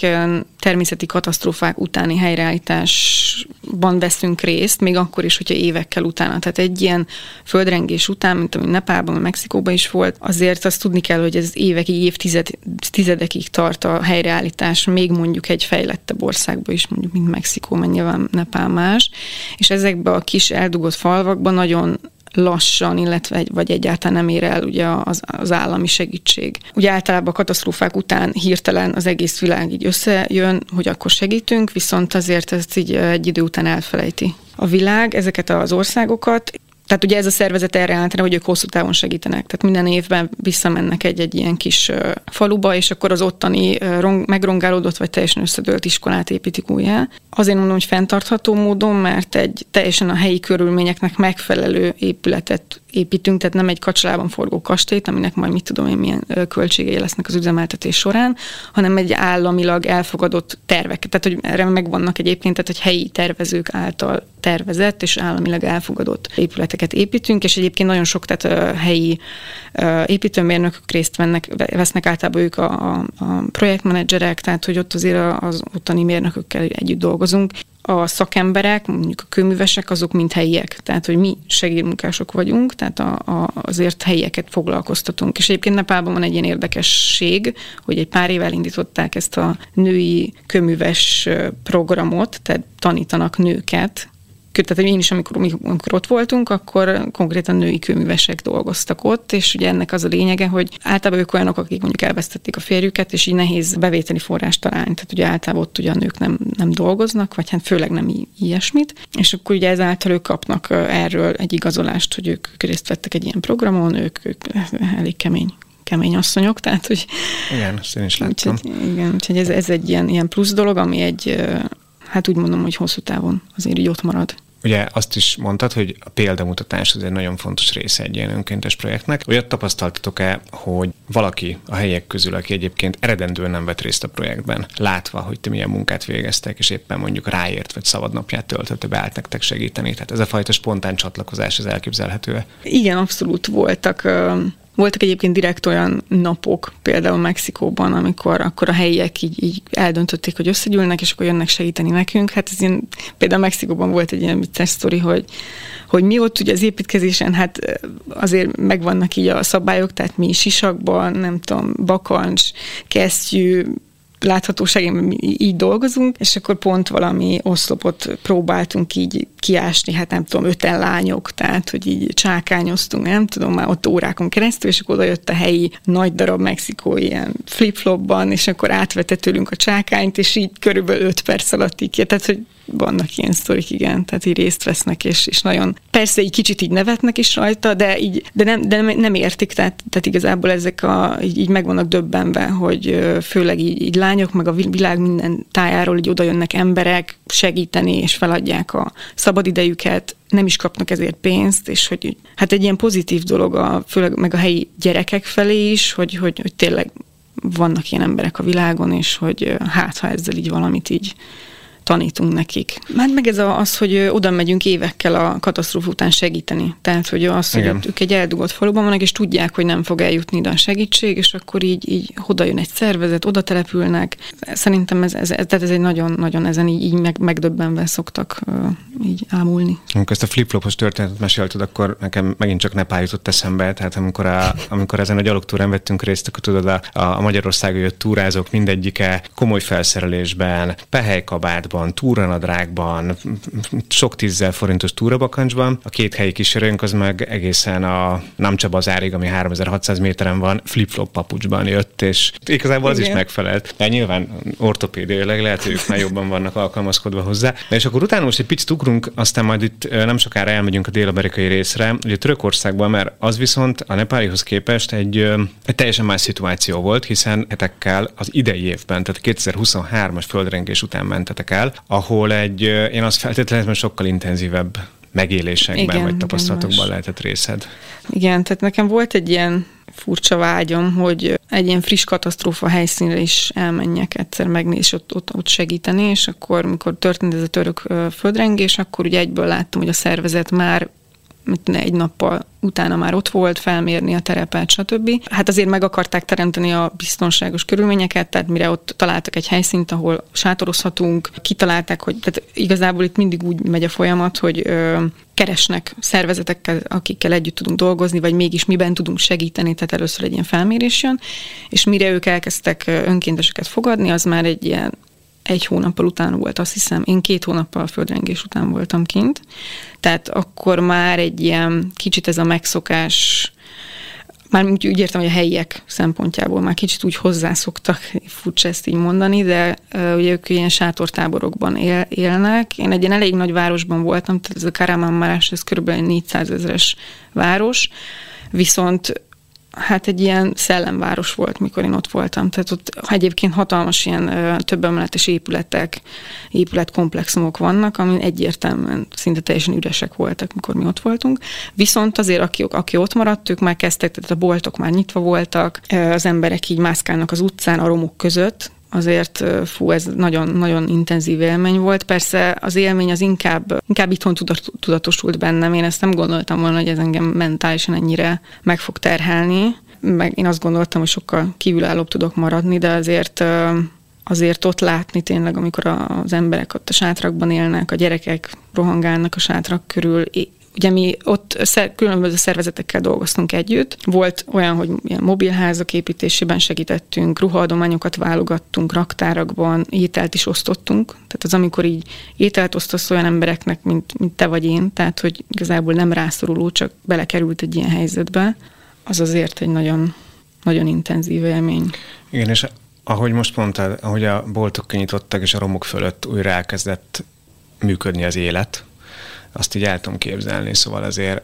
C: természeti katasztrófák utáni helyreállításban veszünk részt, még akkor is, hogyha évekkel utána. Tehát egy ilyen földrengés után, mint ami Nepálban, Mexikóban is volt, azért azt tudni kell, hogy ez évekig, évtized, évtizedekig tart a helyreállítás, még mondjuk egy fejlettebb országban is, mondjuk, mint Mexikó, mert nyilván Nepál más, és ezekbe a kis eldugott falvakban nagyon lassan, illetve egy, vagy egyáltalán nem ér el ugye az, az állami segítség. Ugye általában a katasztrófák után hirtelen az egész világ így összejön, hogy akkor segítünk, viszont azért ezt így egy idő után elfelejti a világ ezeket az országokat, tehát ugye ez a szervezet erre állt hogy ők hosszú távon segítenek. Tehát minden évben visszamennek egy-egy ilyen kis faluba, és akkor az ottani megrongálódott vagy teljesen összedőlt iskolát építik újjá. Azért mondom, hogy fenntartható módon, mert egy teljesen a helyi körülményeknek megfelelő épületet építünk, tehát nem egy kacsalában forgó kastélyt, aminek majd mit tudom én milyen költségei lesznek az üzemeltetés során, hanem egy államilag elfogadott tervek. Tehát, hogy erre megvannak egyébként, tehát, hogy helyi tervezők által tervezett és államilag elfogadott épületeket építünk, és egyébként nagyon sok tehát helyi építőmérnökök részt vennek, vesznek általában ők a, a, a projektmenedzserek, tehát hogy ott azért az ottani mérnökökkel együtt dolgozunk. A szakemberek, mondjuk a kőművesek, azok mind helyiek. Tehát, hogy mi segédmunkások vagyunk, tehát a, a, azért helyieket foglalkoztatunk. És egyébként Nepálban van egy ilyen érdekesség, hogy egy pár évvel indították ezt a női kőműves programot, tehát tanítanak nőket tehát én is, amikor, amikor ott voltunk, akkor konkrétan női kőművesek dolgoztak ott, és ugye ennek az a lényege, hogy általában ők olyanok, akik mondjuk elvesztették a férjüket, és így nehéz bevételi forrást találni. Tehát ugye általában ott ugye a nők nem, nem dolgoznak, vagy hát főleg nem i- ilyesmit, és akkor ugye ezáltal ők kapnak erről egy igazolást, hogy ők részt vettek egy ilyen programon, ők, ők elég kemény kemény asszonyok, tehát hogy...
B: Igen, ezt én is láttam.
C: Úgyhogy, igen, úgyhogy ez, ez egy ilyen, ilyen plusz dolog, ami egy, hát úgy mondom, hogy hosszú távon azért így ott marad.
B: Ugye azt is mondtad, hogy a példamutatás az egy nagyon fontos része egy ilyen önkéntes projektnek. Olyat tapasztaltatok-e, hogy valaki a helyek közül, aki egyébként eredendően nem vett részt a projektben, látva, hogy ti milyen munkát végeztek, és éppen mondjuk ráért, vagy szabadnapját töltötte, beállt nektek segíteni. Tehát ez a fajta spontán csatlakozás az elképzelhető
C: Igen, abszolút voltak voltak egyébként direkt olyan napok, például Mexikóban, amikor akkor a helyiek így, így eldöntötték, hogy összegyűlnek, és akkor jönnek segíteni nekünk. Hát ez ilyen, például Mexikóban volt egy ilyen vicces sztori, hogy, hogy mi ott ugye az építkezésen, hát azért megvannak így a szabályok, tehát mi sisakban, nem tudom, bakancs, kesztyű, láthatóságén így dolgozunk, és akkor pont valami oszlopot próbáltunk így kiásni, hát nem tudom, öten lányok, tehát, hogy így csákányoztunk, nem tudom, már ott órákon keresztül, és akkor oda jött a helyi nagy darab mexikói ilyen flip-flopban, és akkor átvette tőlünk a csákányt, és így körülbelül öt perc alatt így, tehát, hogy vannak ilyen sztorik, igen, tehát így részt vesznek, és, és nagyon, persze egy kicsit így nevetnek is rajta, de, így, de, nem, de nem, értik, tehát, tehát igazából ezek a, így, így meg vannak döbbenve, hogy főleg így, így lányok, meg a világ minden tájáról így oda jönnek emberek segíteni, és feladják a szabadidejüket, nem is kapnak ezért pénzt, és hogy hát egy ilyen pozitív dolog, a, főleg meg a helyi gyerekek felé is, hogy, hogy, hogy tényleg vannak ilyen emberek a világon, és hogy hát, ha ezzel így valamit így tanítunk nekik. Már meg ez az, hogy oda megyünk évekkel a katasztrófa után segíteni. Tehát, hogy az, hogy Igen. ők egy eldugott faluban vannak, és tudják, hogy nem fog eljutni ide a segítség, és akkor így, így oda jön egy szervezet, oda települnek. Szerintem ez, ez, ez, tehát ez egy nagyon-nagyon ezen így, így meg, megdöbbenve szoktak uh, így ámulni.
B: Amikor ezt a flip-flopos történetet mesélted, akkor nekem megint csak Nepál jutott eszembe, tehát amikor, a, amikor ezen a gyalogtúrán vettünk részt, akkor tudod, a, a Magyarországon jött túrázók mindegyike komoly felszerelésben, pehelykabát, túrákban, túranadrágban, sok tízzel forintos túrabakancsban. A két helyi kísérőnk az meg egészen a Namcsa bazárig, ami 3600 méteren van, flip-flop papucsban jött, és igazából az Igen. is megfelelt. De nyilván ortopédiailag lehet, hogy ők már jobban vannak alkalmazkodva hozzá. De és akkor utána most egy picit ugrunk, aztán majd itt nem sokára elmegyünk a dél-amerikai részre, ugye Törökországban, mert az viszont a nepálihoz képest egy, egy teljesen más szituáció volt, hiszen hetekkel az idei évben, tehát 2023-as földrengés után mentetek el, el, ahol egy, én azt feltétlenül, hogy sokkal intenzívebb megélésekben igen, vagy tapasztalatokban igen, lehetett részed.
C: Igen, tehát nekem volt egy ilyen furcsa vágyom, hogy egy ilyen friss katasztrófa helyszínre is elmenjek egyszer megnézni, és ott, ott, ott segíteni, és akkor, mikor történt ez a török földrengés, akkor ugye egyből láttam, hogy a szervezet már egy nappal utána már ott volt, felmérni a terepet, stb. Hát azért meg akarták teremteni a biztonságos körülményeket, tehát mire ott találtak egy helyszínt, ahol sátorozhatunk, kitalálták, hogy tehát igazából itt mindig úgy megy a folyamat, hogy ö, keresnek szervezetekkel, akikkel együtt tudunk dolgozni, vagy mégis miben tudunk segíteni, tehát először egy ilyen felmérés jön, és mire ők elkezdtek önkénteseket fogadni, az már egy ilyen egy hónappal után volt, azt hiszem. Én két hónappal a földrengés után voltam kint. Tehát akkor már egy ilyen kicsit ez a megszokás, már úgy, úgy értem, hogy a helyiek szempontjából már kicsit úgy hozzászoktak, furcsa ezt így mondani, de uh, ugye ők ilyen sátortáborokban él, élnek. Én egy ilyen elég nagy városban voltam, tehát ez a Karamanmarás, ez kb. 400 ezeres város, viszont hát egy ilyen szellemváros volt, mikor én ott voltam. Tehát ott egyébként hatalmas ilyen több emeletes épületek, épületkomplexumok vannak, ami egyértelműen szinte teljesen üresek voltak, mikor mi ott voltunk. Viszont azért, aki, aki ott maradt, ők már kezdtek, tehát a boltok már nyitva voltak, az emberek így mászkálnak az utcán a romok között, azért fú, ez nagyon, nagyon intenzív élmény volt. Persze az élmény az inkább, inkább itthon tudatosult bennem. Én ezt nem gondoltam volna, hogy ez engem mentálisan ennyire meg fog terhelni. Meg én azt gondoltam, hogy sokkal kívülállóbb tudok maradni, de azért azért ott látni tényleg, amikor az emberek ott a sátrakban élnek, a gyerekek rohangálnak a sátrak körül, Ugye mi ott különböző szervezetekkel dolgoztunk együtt. Volt olyan, hogy ilyen mobilházak építésében segítettünk, ruhaadományokat válogattunk, raktárakban, ételt is osztottunk. Tehát az, amikor így ételt osztasz olyan embereknek, mint, mint te vagy én, tehát hogy igazából nem rászoruló, csak belekerült egy ilyen helyzetbe, az azért egy nagyon, nagyon intenzív élmény.
B: Igen, és ahogy most mondtad, ahogy a boltok kinyitottak, és a romok fölött újra elkezdett működni az élet, azt így el tudom képzelni, szóval azért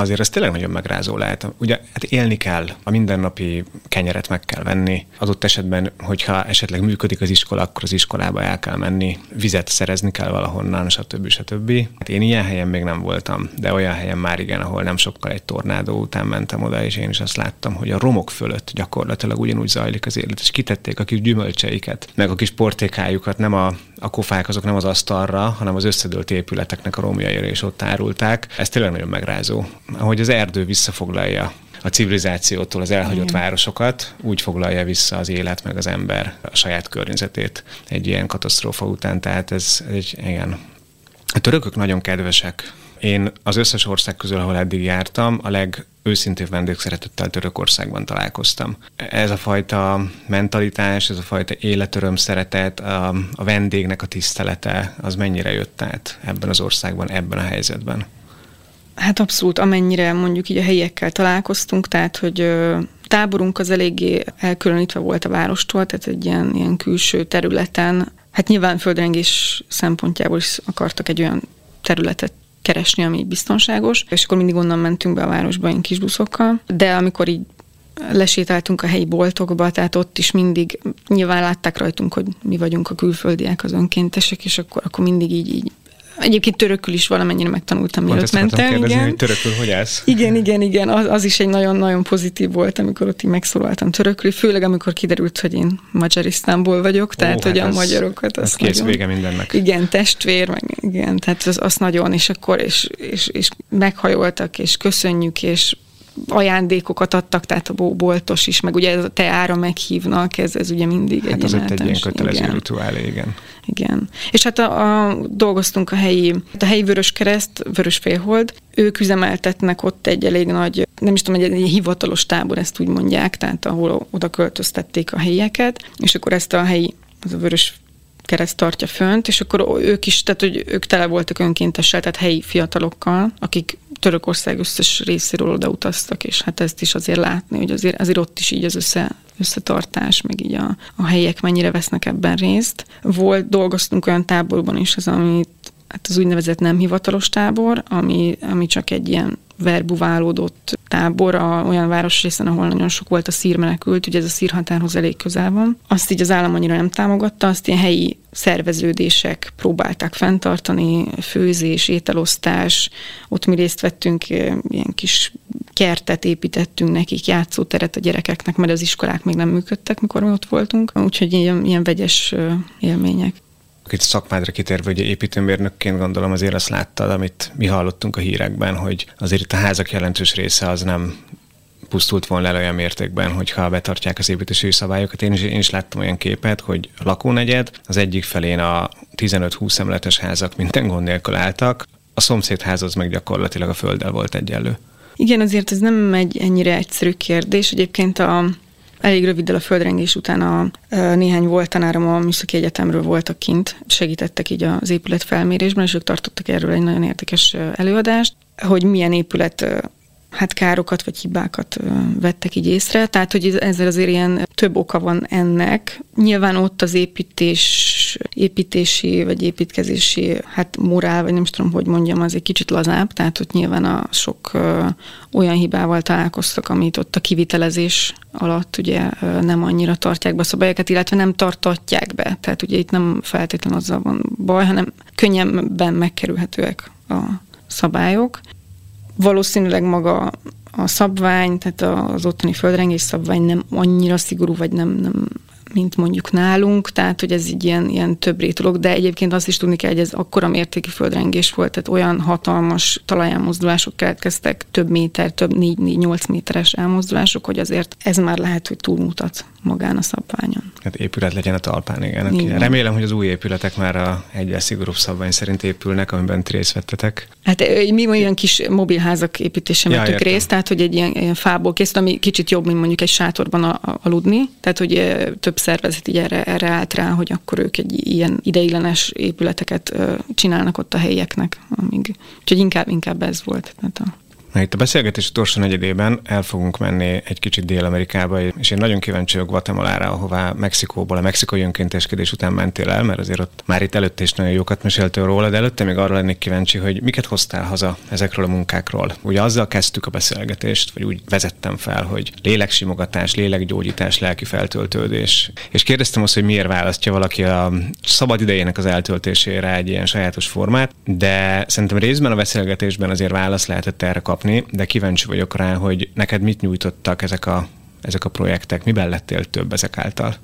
B: azért ez tényleg nagyon megrázó lehet. Ugye hát élni kell, a mindennapi kenyeret meg kell venni. Adott esetben, hogyha esetleg működik az iskola, akkor az iskolába el kell menni, vizet szerezni kell valahonnan, stb. stb. Hát én ilyen helyen még nem voltam, de olyan helyen már igen, ahol nem sokkal egy tornádó után mentem oda, és én is azt láttam, hogy a romok fölött gyakorlatilag ugyanúgy zajlik az élet, és kitették a kis gyümölcseiket, meg a kis portékájukat, nem a, a kofák azok nem az asztalra, hanem az összedőlt épületeknek a romjaira, és ott árulták. Ez tényleg nagyon megrázó ahogy az erdő visszafoglalja a civilizációtól az elhagyott Igen. városokat, úgy foglalja vissza az élet meg az ember a saját környezetét egy ilyen katasztrófa után. Tehát ez egy, igen. A törökök nagyon kedvesek. Én az összes ország közül, ahol eddig jártam, a legőszintébb vendégszeretettel Törökországban találkoztam. Ez a fajta mentalitás, ez a fajta életöröm szeretet, a, a vendégnek a tisztelete, az mennyire jött át ebben az országban, ebben a helyzetben?
C: Hát abszolút, amennyire mondjuk így a helyiekkel találkoztunk, tehát hogy táborunk az eléggé elkülönítve volt a várostól, tehát egy ilyen, ilyen külső területen. Hát nyilván földrengés szempontjából is akartak egy olyan területet keresni, ami biztonságos, és akkor mindig onnan mentünk be a városba én kis buszokkal, de amikor így lesétáltunk a helyi boltokba, tehát ott is mindig nyilván látták rajtunk, hogy mi vagyunk a külföldiek, az önkéntesek, és akkor, akkor mindig így, így Egyébként törökül is valamennyire megtanultam, mielőtt mentem.
B: Kérdezni, igen. hogy törökül hogy állsz?
C: Igen, igen, igen. Az, az is egy nagyon-nagyon pozitív volt, amikor ott így megszólaltam törökül, főleg amikor kiderült, hogy én Magyarisztánból vagyok, tehát Ó, hát hogy a magyarokat.
B: Az kész nagyon, vége mindennek.
C: Igen, testvér, meg igen, tehát az, az nagyon, és akkor, és, és, és meghajoltak, és köszönjük, és ajándékokat adtak, tehát a boltos is, meg ugye ez a teára meghívnak, ez, ez ugye mindig
B: hát egy az egy ilyen kötelező igen. rituál, igen.
C: Igen. És hát a, a, dolgoztunk a helyi, a helyi Vörös Kereszt, Vörös Félhold, ők üzemeltetnek ott egy elég nagy, nem is tudom, egy, egy hivatalos tábor, ezt úgy mondják, tehát ahol oda költöztették a helyieket, és akkor ezt a helyi, az a Vörös kereszt tartja fönt, és akkor ők is, tehát hogy ők tele voltak önkéntessel, tehát helyi fiatalokkal, akik Törökország összes részéről oda utaztak, és hát ezt is azért látni, hogy azért, azért ott is így az össze, összetartás, meg így a, a helyiek mennyire vesznek ebben részt. Volt, dolgoztunk olyan táborban is, az, amit hát az úgynevezett nem hivatalos tábor, ami, ami csak egy ilyen verbuválódott tábor a, olyan városrészen, ahol nagyon sok volt a szírmenekült, ugye ez a szírhatárhoz elég közel van. Azt így az állam annyira nem támogatta, azt ilyen helyi szerveződések próbálták fenntartani, főzés, ételosztás, ott mi részt vettünk, eh, ilyen kis kertet építettünk nekik, játszóteret a gyerekeknek, mert az iskolák még nem működtek, mikor mi ott voltunk, úgyhogy ilyen, ilyen vegyes eh, élmények
B: itt szakmádra kitérve, hogy építőmérnökként gondolom azért azt láttad, amit mi hallottunk a hírekben, hogy azért itt a házak jelentős része az nem pusztult volna el olyan mértékben, hogyha betartják az építési szabályokat. Én is, én is láttam olyan képet, hogy a lakónegyed, az egyik felén a 15-20 emeletes házak minden gond nélkül álltak, a szomszédház az meg gyakorlatilag a földdel volt egyenlő.
C: Igen, azért ez nem egy ennyire egyszerű kérdés. Egyébként a Elég röviddel a földrengés után a, néhány volt tanárom a Műszaki Egyetemről voltak kint, segítettek így az épület felmérésben, és ők tartottak erről egy nagyon érdekes előadást, hogy milyen épület hát károkat vagy hibákat vettek így észre, tehát hogy ezzel azért ilyen több oka van ennek. Nyilván ott az építés, építési vagy építkezési, hát morál, vagy nem is tudom, hogy mondjam, az egy kicsit lazább, tehát ott nyilván a sok olyan hibával találkoztak, amit ott a kivitelezés alatt ugye nem annyira tartják be a szabályokat, illetve nem tartatják be. Tehát ugye itt nem feltétlenül azzal van baj, hanem könnyebben megkerülhetőek a szabályok valószínűleg maga a szabvány, tehát az ottani földrengés szabvány nem annyira szigorú, vagy nem, nem, mint mondjuk nálunk, tehát hogy ez így ilyen, ilyen több rétolog, de egyébként azt is tudni kell, hogy ez akkora mértékű földrengés volt, tehát olyan hatalmas talajelmozdulások keletkeztek, több méter, több 4-8 méteres elmozdulások, hogy azért ez már lehet, hogy túlmutat magán a szabványon.
B: Hát épület legyen a talpán, igen. igen. Remélem, hogy az új épületek már a egyre szigorúbb szabvány szerint épülnek, amiben ti részt vettetek.
C: Hát mi olyan kis mobilházak építése ja, vettük részt, tehát hogy egy ilyen, ilyen fából készült, ami kicsit jobb, mint mondjuk egy sátorban a, a, aludni, tehát hogy több szervezet így erre, erre állt rá, hogy akkor ők egy ilyen ideiglenes épületeket csinálnak ott a helyieknek, amíg. Úgyhogy inkább, inkább ez volt. Tehát a
B: Na itt a beszélgetés utolsó negyedében el fogunk menni egy kicsit Dél-Amerikába, és én nagyon kíváncsi vagyok Guatemalára, ahová Mexikóból, a mexikai önkénteskedés után mentél el, mert azért ott már itt előtte is nagyon jókat meséltél róla, de előtte még arra lennék kíváncsi, hogy miket hoztál haza ezekről a munkákról. Ugye azzal kezdtük a beszélgetést, vagy úgy vezettem fel, hogy léleksimogatás, lélekgyógyítás, lelki feltöltődés. És kérdeztem azt, hogy miért választja valaki a szabad idejének az eltöltésére egy ilyen sajátos formát, de szerintem részben a beszélgetésben azért válasz lehetett erre kapni kapni, de kíváncsi vagyok rá, hogy neked mit nyújtottak ezek a, ezek a projektek, miben lettél több ezek által?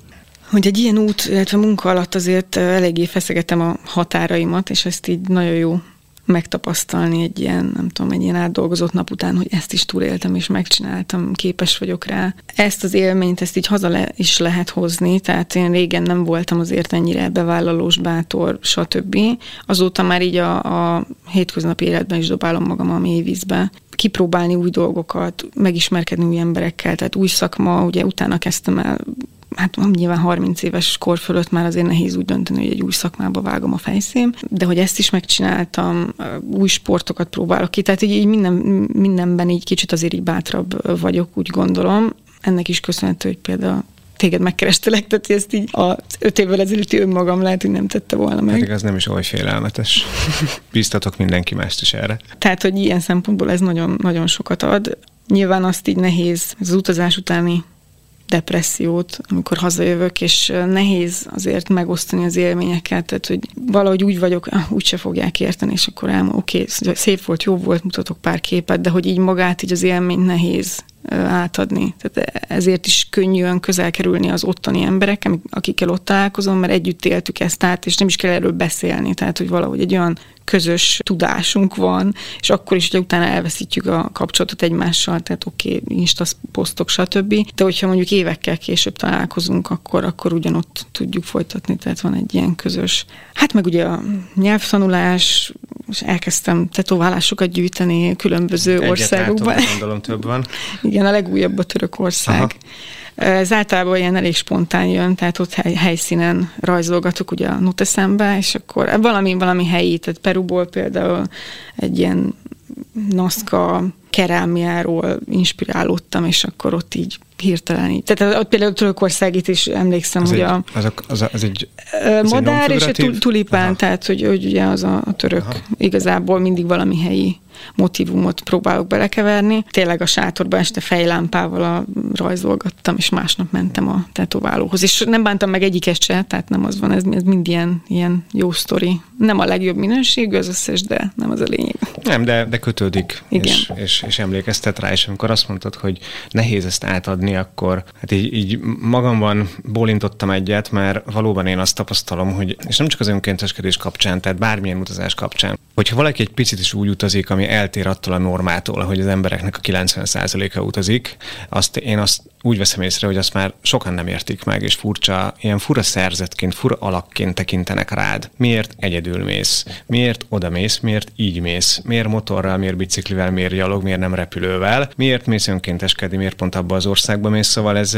C: Hogy egy ilyen út, illetve munka alatt azért eléggé feszegetem a határaimat, és ezt így nagyon jó megtapasztalni egy ilyen, nem tudom, egy ilyen átdolgozott nap után, hogy ezt is túléltem és megcsináltam, képes vagyok rá. Ezt az élményt, ezt így haza le, is lehet hozni, tehát én régen nem voltam azért ennyire bevállalós, bátor, stb. Azóta már így a, a hétköznapi életben is dobálom magam a mélyvízbe kipróbálni új dolgokat, megismerkedni új emberekkel, tehát új szakma, ugye utána kezdtem el hát nyilván 30 éves kor fölött már azért nehéz úgy dönteni, hogy egy új szakmába vágom a fejszém, de hogy ezt is megcsináltam, új sportokat próbálok ki, tehát így, így minden, mindenben így kicsit azért így bátrabb vagyok, úgy gondolom. Ennek is köszönhető, hogy például téged megkerestelek, tehát ezt így az öt évvel ezelőtti önmagam lehet, hogy nem tette volna meg.
B: Pedig az nem is oly félelmetes. (laughs) Bíztatok mindenki mást is erre.
C: Tehát, hogy ilyen szempontból ez nagyon, nagyon sokat ad. Nyilván azt így nehéz az utazás utáni depressziót, amikor hazajövök, és nehéz azért megosztani az élményeket, tehát hogy valahogy úgy vagyok, ah, úgyse fogják érteni, és akkor elmondom, oké, okay, szép volt, jó volt, mutatok pár képet, de hogy így magát, így az élményt nehéz átadni. Tehát ezért is könnyűen közel kerülni az ottani emberek, akikkel ott találkozom, mert együtt éltük ezt át, és nem is kell erről beszélni. Tehát, hogy valahogy egy olyan közös tudásunk van, és akkor is, hogy utána elveszítjük a kapcsolatot egymással, tehát oké, okay, Insta posztok, stb. De hogyha mondjuk évekkel később találkozunk, akkor, akkor ugyanott tudjuk folytatni, tehát van egy ilyen közös. Hát meg ugye a nyelvtanulás, és elkezdtem tetoválásokat gyűjteni különböző Egyet országokban.
B: Látom, gondolom több van. (laughs)
C: Igen, a legújabb a Törökország. Aha. Ez általában ilyen elég spontán jön, tehát ott hely, helyszínen rajzolgatok ugye a Nuteszembe, és akkor valami, valami helyi, tehát Peruból például egy ilyen Nazca kerámiáról inspirálódtam, és akkor ott így hirtelen így. Tehát ott például Törökországit is emlékszem,
B: az
C: hogy
B: egy,
C: a...
B: Az, a, az, a, az egy...
C: Madár és a tulipán, Aha. tehát hogy, hogy ugye az a, a török Aha. igazából mindig valami helyi motivumot próbálok belekeverni. Tényleg a sátorban este fejlámpával a, rajzolgattam, és másnap mentem a tetoválóhoz. És nem bántam meg egyiket se, tehát nem az van, ez, ez mind ilyen, ilyen jó sztori. Nem a legjobb minőségű az összes, de nem az a lényeg.
B: Nem, de, de kötődik, Igen. És, és, és emlékeztet rá, és amikor azt mondtad, hogy nehéz ezt átadni, akkor hát így, így magamban bólintottam egyet, mert valóban én azt tapasztalom, hogy, és nem csak az önkénteskedés kapcsán, tehát bármilyen utazás kapcsán, hogyha valaki egy picit is úgy utazik, ami eltér attól a normától, hogy az embereknek a 90%-a utazik, azt én azt úgy veszem észre, hogy azt már sokan nem értik meg, és furcsa, ilyen fura szerzetként, fura alakként tekintenek rád. Miért egyedül mész? Miért oda mész? Miért így mész? Miért motorral, miért biciklivel, miért gyalog, miért nem repülővel? Miért mész önkénteskedni, miért pont abba az országba mész? Szóval ez,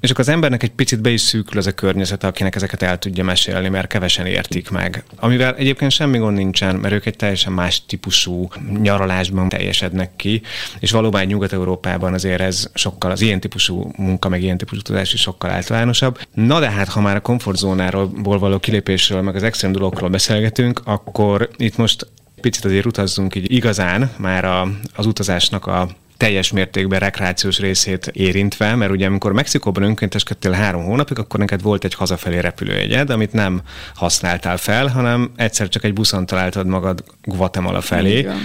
B: és akkor az embernek egy picit be is szűkül az a környezet, akinek ezeket el tudja mesélni, mert kevesen értik meg. Amivel egyébként semmi gond nincsen, mert ők egy teljesen más típusú nyaralásban teljesednek ki, és valóban Nyugat-Európában azért ez sokkal az ilyen típusú munka, meg ilyen típusú tudás is sokkal általánosabb. Na de hát, ha már a komfortzónáról való kilépésről, meg az extrém dolgokról beszélgetünk, akkor itt most picit azért utazzunk így igazán már a, az utazásnak a teljes mértékben rekreációs részét érintve, mert ugye amikor Mexikóban önkénteskedtél három hónapig, akkor neked volt egy hazafelé repülőjegyed, amit nem használtál fel, hanem egyszer csak egy buszon találtad magad Guatemala felé. Igen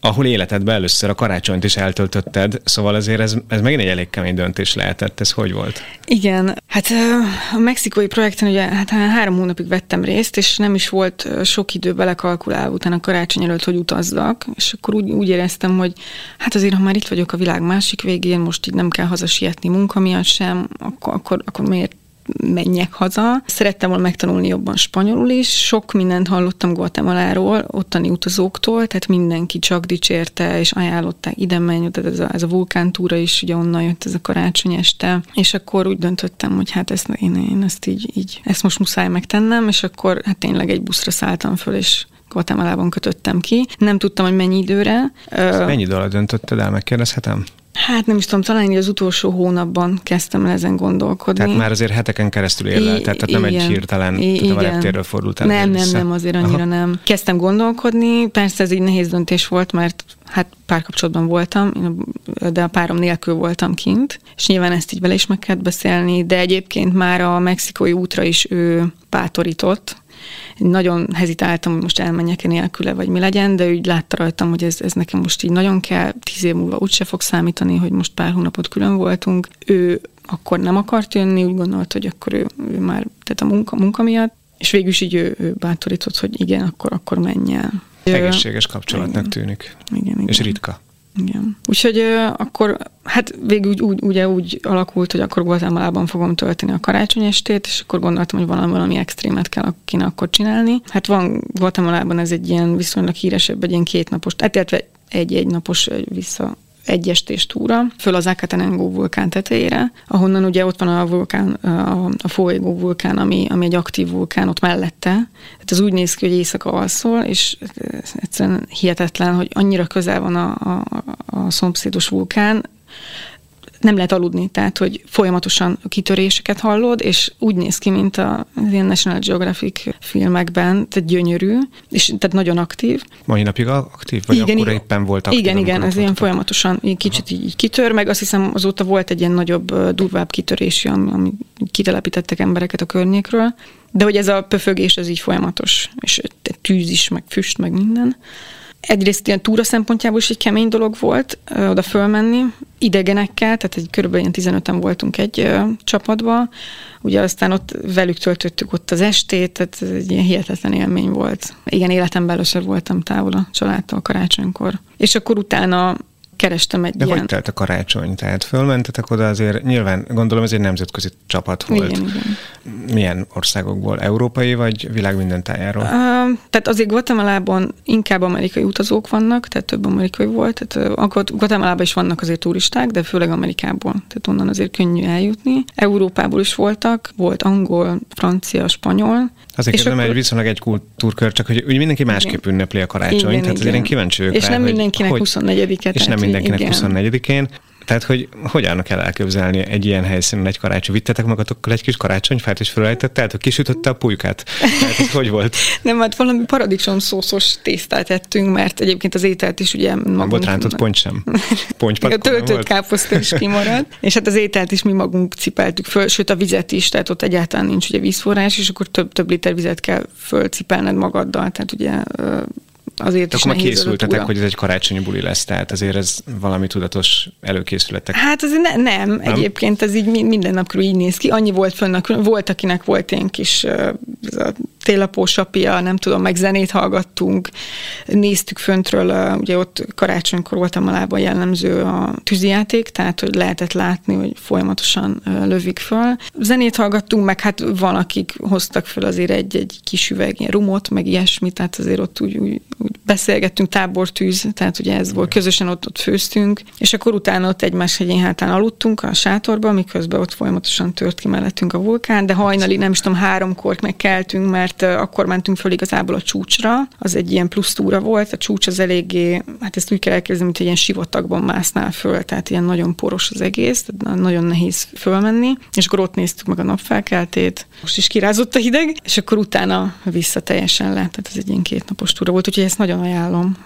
B: ahol életedben először a karácsonyt is eltöltötted, szóval azért ez, ez megint egy elég kemény döntés lehetett. Ez hogy volt?
C: Igen, Hát a mexikói projekten ugye hát három hónapig vettem részt, és nem is volt sok idő belekalkulálva utána karácsony előtt, hogy utazzak, és akkor úgy, úgy éreztem, hogy hát azért, ha már itt vagyok a világ másik végén, most így nem kell hazasietni munka miatt sem, akkor, akkor, akkor miért menjek haza. Szerettem volna megtanulni jobban spanyolul is. Sok mindent hallottam Guatemaláról, ottani utazóktól, tehát mindenki csak dicsérte, és ajánlották ide menj, tehát ez a, ez a vulkántúra is, ugye onnan jött ez a karácsony este, és akkor úgy döntöttem, hogy hát ezt, én, én ezt így, így, ezt most muszáj megtennem, és akkor hát tényleg egy buszra szálltam föl, és Guatemalában kötöttem ki. Nem tudtam, hogy mennyi időre.
B: Mennyi idő alatt döntötted el, megkérdezhetem?
C: Hát nem is tudom, talán az utolsó hónapban kezdtem el ezen gondolkodni.
B: Tehát már azért heteken keresztül érlelted, tehát igen, nem egy hirtelen, I- a reptérről fordult el.
C: Nem, nem, nem, azért annyira Aha. nem. Kezdtem gondolkodni, persze ez egy nehéz döntés volt, mert hát párkapcsolatban voltam, de a párom nélkül voltam kint, és nyilván ezt így vele is meg kellett beszélni, de egyébként már a mexikói útra is ő bátorított, nagyon hezitáltam, hogy most elmenjek-e nélküle, vagy mi legyen, de úgy látta rajtam, hogy ez, ez nekem most így nagyon kell, tíz év múlva úgyse fog számítani, hogy most pár hónapot külön voltunk. Ő akkor nem akart jönni, úgy gondolt, hogy akkor ő, ő már, tehát a munka, munka miatt, és végül is így ő, ő bátorított, hogy igen, akkor, akkor menj el.
B: Egészséges kapcsolatnak igen. tűnik. Igen, igen. És ritka.
C: Igen. Úgyhogy akkor, hát végül úgy, úgy, ugye úgy alakult, hogy akkor Guatemalában fogom tölteni a karácsonyestét, és akkor gondoltam, hogy valami, valami extrémet kell kéne akkor csinálni. Hát van Guatemalában ez egy ilyen viszonylag híresebb, egy ilyen kétnapos, hát illetve egy-egy napos vissza egyestés túra, föl az Akatenengó vulkán tetejére, ahonnan ugye ott van a vulkán, a, a Fuego vulkán, ami, ami egy aktív vulkán ott mellette. Tehát az úgy néz ki, hogy éjszaka alszol, és egyszerűen hihetetlen, hogy annyira közel van a, a, a szomszédos vulkán, nem lehet aludni, tehát hogy folyamatosan kitöréseket hallod, és úgy néz ki, mint a ilyen National Geographic filmekben, tehát gyönyörű, és tehát nagyon aktív.
B: Mai napig aktív, vagy? Igen, akkor igen, éppen volt aktív?
C: Igen, igen, ez ilyen folyamatosan így kicsit így kitör, meg azt hiszem azóta volt egy ilyen nagyobb, durvább kitörés, ami, ami kitelepítettek embereket a környékről, de hogy ez a pöfögés, ez így folyamatos, és tűz is, meg füst, meg minden egyrészt ilyen túra szempontjából is egy kemény dolog volt ö, oda fölmenni, idegenekkel, tehát egy körülbelül ilyen 15-en voltunk egy ö, csapatba, ugye aztán ott velük töltöttük ott az estét, tehát egy ilyen hihetetlen élmény volt. Igen, életemben először voltam távol a családtól karácsonykor. És akkor utána kerestem egy
B: De
C: ilyen...
B: hogy telt a karácsony? Tehát fölmentetek oda azért, nyilván gondolom ez egy nemzetközi csapat volt. Igen, igen. Milyen országokból? Európai vagy világ minden tájáról? Uh,
C: tehát azért Guatemalában inkább amerikai utazók vannak, tehát több amerikai volt. Tehát uh, Guatemalában is vannak azért turisták, de főleg Amerikából. Tehát onnan azért könnyű eljutni. Európából is voltak, volt angol, francia, spanyol,
B: Azért és kérdem, akkor... egy viszonylag egy kultúrkör, csak hogy, hogy mindenki másképp igen. ünnepli a karácsonyt, igen, tehát igen. azért én kíváncsi vagyok
C: És rá, nem mindenkinek 24-et.
B: És nem mindenkinek 24-én. Tehát, hogy hogyan kell elképzelni egy ilyen helyszínen egy karácsony? Vittetek magatokkal egy kis karácsonyfát, és felejtettel, hogy kisütötte a pulykát? Tehát ez hogy volt? (laughs)
C: Nem, hát valami paradicsom szószos tésztát ettünk, mert egyébként az ételt is ugye magunk... A
B: botrántott ponty sem. (laughs)
C: a töltött káposzta is kimaradt, (laughs) és hát az ételt is mi magunk cipeltük föl, sőt a vizet is, tehát ott egyáltalán nincs ugye vízforrás, és akkor több, több liter vizet kell fölcipelned magaddal, tehát ugye azért
B: is akkor készültetek, hogy ez egy karácsonyi buli lesz, tehát azért ez valami tudatos előkészületek.
C: Hát azért ne, nem, nem, egyébként ez így minden nap így néz ki. Annyi volt fönn, volt, akinek volt ilyen kis ez a télapós apja, nem tudom, meg zenét hallgattunk, néztük föntről, ugye ott karácsonykor voltam a lába jellemző a tűzijáték, tehát hogy lehetett látni, hogy folyamatosan lövik föl. Zenét hallgattunk, meg hát van, akik hoztak föl azért egy-egy kis üveg, ilyen rumot, meg ilyesmit, tehát azért ott úgy, úgy, úgy beszélgettünk, tábortűz, tehát ugye ez volt, közösen ott, ott főztünk, és akkor utána ott egymás hegyén hátán aludtunk a sátorban, miközben ott folyamatosan tört ki mellettünk a vulkán, de hajnali, nem is tudom, háromkor megkeltünk, mert akkor mentünk föl igazából a csúcsra, az egy ilyen plusz túra volt, a csúcs az eléggé, hát ezt úgy kell elképzelni, mint egy ilyen sivatagban másznál föl, tehát ilyen nagyon poros az egész, tehát nagyon nehéz fölmenni, és akkor ott néztük meg a napfelkeltét, most is kirázott a hideg, és akkor utána vissza teljesen le, tehát ez egy ilyen kétnapos túra volt, úgyhogy ezt nagyon ajánlom.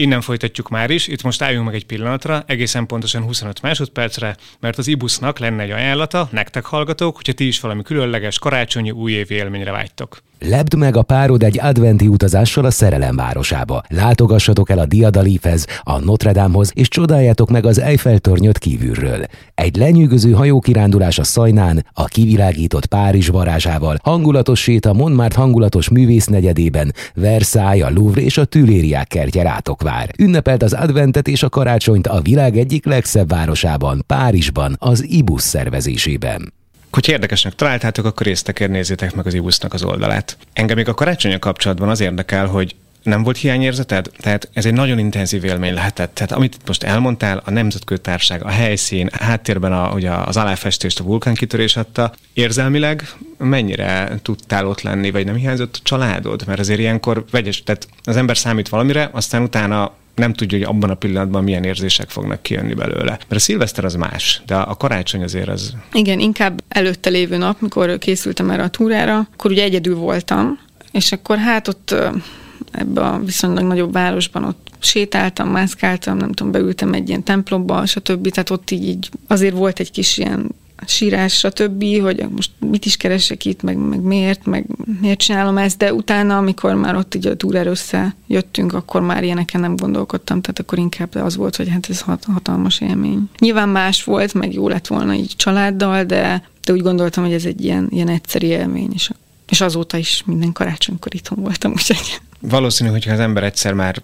B: Innen folytatjuk már is, itt most álljunk meg egy pillanatra, egészen pontosan 25 másodpercre, mert az ibusznak lenne egy ajánlata, nektek hallgatók, hogyha ti is valami különleges karácsonyi újévi élményre vágytok.
A: Lebd meg a párod egy adventi utazással a szerelem városába. Látogassatok el a Diadalífhez, a Notre Damehoz, és csodáljátok meg az Eiffel tornyot kívülről. Egy lenyűgöző hajókirándulás a Szajnán, a kivilágított Párizs varázsával, hangulatos sét a Montmartre hangulatos művész negyedében, Versailles, a Louvre és a Tülériák kertje rátok. Ünnepelt az adventet és a karácsonyt a világ egyik legszebb városában, Párizsban, az IBUS szervezésében.
B: Hogyha érdekesnek találtátok, akkor résztekért nézzétek meg az Ibusznak az oldalát. Engem még a karácsonya kapcsolatban az érdekel, hogy nem volt hiányérzeted? Tehát ez egy nagyon intenzív élmény lehetett. Tehát amit most elmondtál, a nemzetkőtárság, a helyszín, a háttérben a, ugye az aláfestést a vulkánkitörés adta, érzelmileg mennyire tudtál ott lenni, vagy nem hiányzott a családod? Mert azért ilyenkor vegyes, tehát az ember számít valamire, aztán utána nem tudja, hogy abban a pillanatban milyen érzések fognak kijönni belőle. Mert a szilveszter az más, de a karácsony azért az...
C: Igen, inkább előtte lévő nap, mikor készültem erre a túrára, akkor ugye egyedül voltam, és akkor hát ott ebbe a viszonylag nagyobb városban ott sétáltam, mászkáltam, nem tudom, beültem egy ilyen templomba, stb. Tehát ott így, így azért volt egy kis ilyen sírás, stb., hogy most mit is keresek itt, meg, meg miért, meg miért csinálom ezt, de utána, amikor már ott így a túrára összejöttünk, akkor már ilyeneken nem gondolkodtam, tehát akkor inkább az volt, hogy hát ez hat, hatalmas élmény. Nyilván más volt, meg jó lett volna így családdal, de, de úgy gondoltam, hogy ez egy ilyen, ilyen egyszerű élmény, és, és azóta is minden karácsonykor itthon voltam, (laughs) úgyhogy...
B: Valószínű, hogyha az ember egyszer már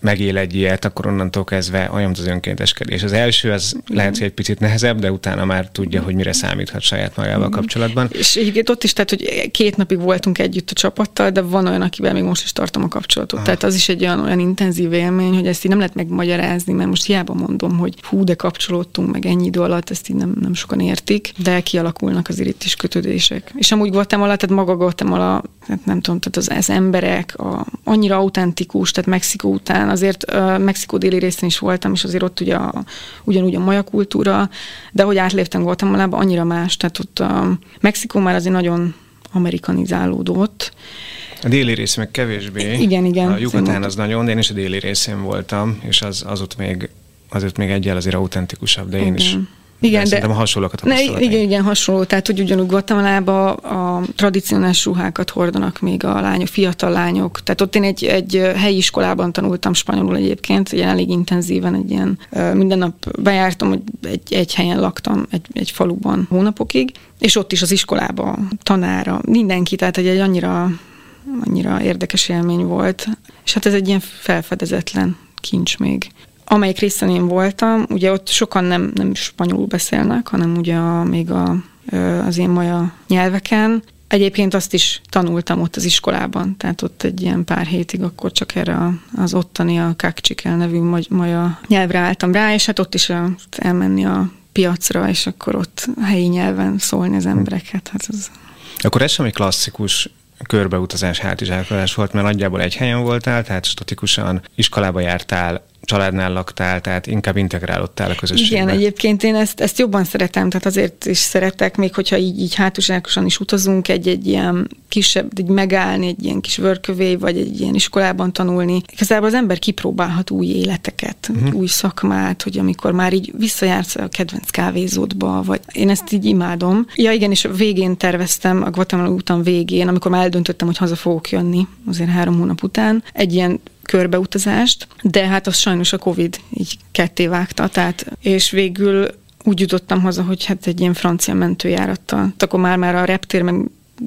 B: megél egy ilyet, akkor onnantól kezdve olyan, az önkénteskedés. Az első, az lehet, hogy egy picit nehezebb, de utána már tudja, hogy mire számíthat saját magával kapcsolatban.
C: És egyébként ott is, tehát, hogy két napig voltunk együtt a csapattal, de van olyan, akivel még most is tartom a kapcsolatot. Aha. Tehát az is egy olyan, olyan intenzív élmény, hogy ezt így nem lehet megmagyarázni, mert most hiába mondom, hogy hú, de kapcsolódtunk meg ennyi idő alatt, ezt így nem, nem sokan értik, de kialakulnak azért itt is kötődések. És amúgy Guatemala, tehát maga Guatemala, hát nem tudom, tehát az, az emberek a, annyira autentikus, tehát Mexikó után azért uh, Mexikó déli részén is voltam, és azért ott ugye a, ugyanúgy a maja kultúra, de hogy átléptem Guatemalába, annyira más, tehát ott a Mexikó már azért nagyon amerikanizálódott.
B: A déli rész meg kevésbé.
C: Igen, igen.
B: A Yucatán az nagyon, én is a déli részén voltam, és az, az ott még, az ott még egyel azért autentikusabb, de én igen. is igen, de, de hasonlókat
C: ne, igen, igen, hasonló. Tehát, hogy ugyanúgy Guatemala a tradicionális ruhákat hordanak még a lányok, fiatal lányok. Tehát ott én egy, egy helyi iskolában tanultam spanyolul egyébként, ilyen elég intenzíven, egy ilyen, minden nap bejártam, hogy egy, egy helyen laktam, egy, egy faluban hónapokig, és ott is az iskolában tanára, mindenki, tehát egy, egy annyira, annyira érdekes élmény volt. És hát ez egy ilyen felfedezetlen kincs még amelyik részen én voltam, ugye ott sokan nem, nem spanyolul beszélnek, hanem ugye a, még a, az én maja nyelveken. Egyébként azt is tanultam ott az iskolában, tehát ott egy ilyen pár hétig akkor csak erre az ottani a Kakcsikel nevű maja nyelvre álltam rá, és hát ott is elmenni a piacra, és akkor ott helyi nyelven szólni az embereket. Hát az...
B: Akkor ez sem egy klasszikus körbeutazás, hátizsákolás volt, mert nagyjából egy helyen voltál, tehát statikusan iskolába jártál, családnál laktál, tehát inkább integrálódtál a közösségbe.
C: Igen, egyébként én ezt, ezt jobban szeretem, tehát azért is szeretek, még hogyha így, így hátuzsákosan is utazunk, egy-egy ilyen kisebb, egy megállni, egy ilyen kis vörkövé, vagy egy ilyen iskolában tanulni. Igazából az ember kipróbálhat új életeket, uh-huh. új szakmát, hogy amikor már így visszajársz a kedvenc kávézódba, vagy én ezt így imádom. Ja igen, és végén terveztem, a Guatemala úton végén, amikor már eldöntöttem, hogy haza fogok jönni, azért három hónap után, egy ilyen körbeutazást, de hát az sajnos a Covid így ketté vágta, tehát, és végül úgy jutottam haza, hogy hát egy ilyen francia mentőjárattal. Akkor már, már a reptér, meg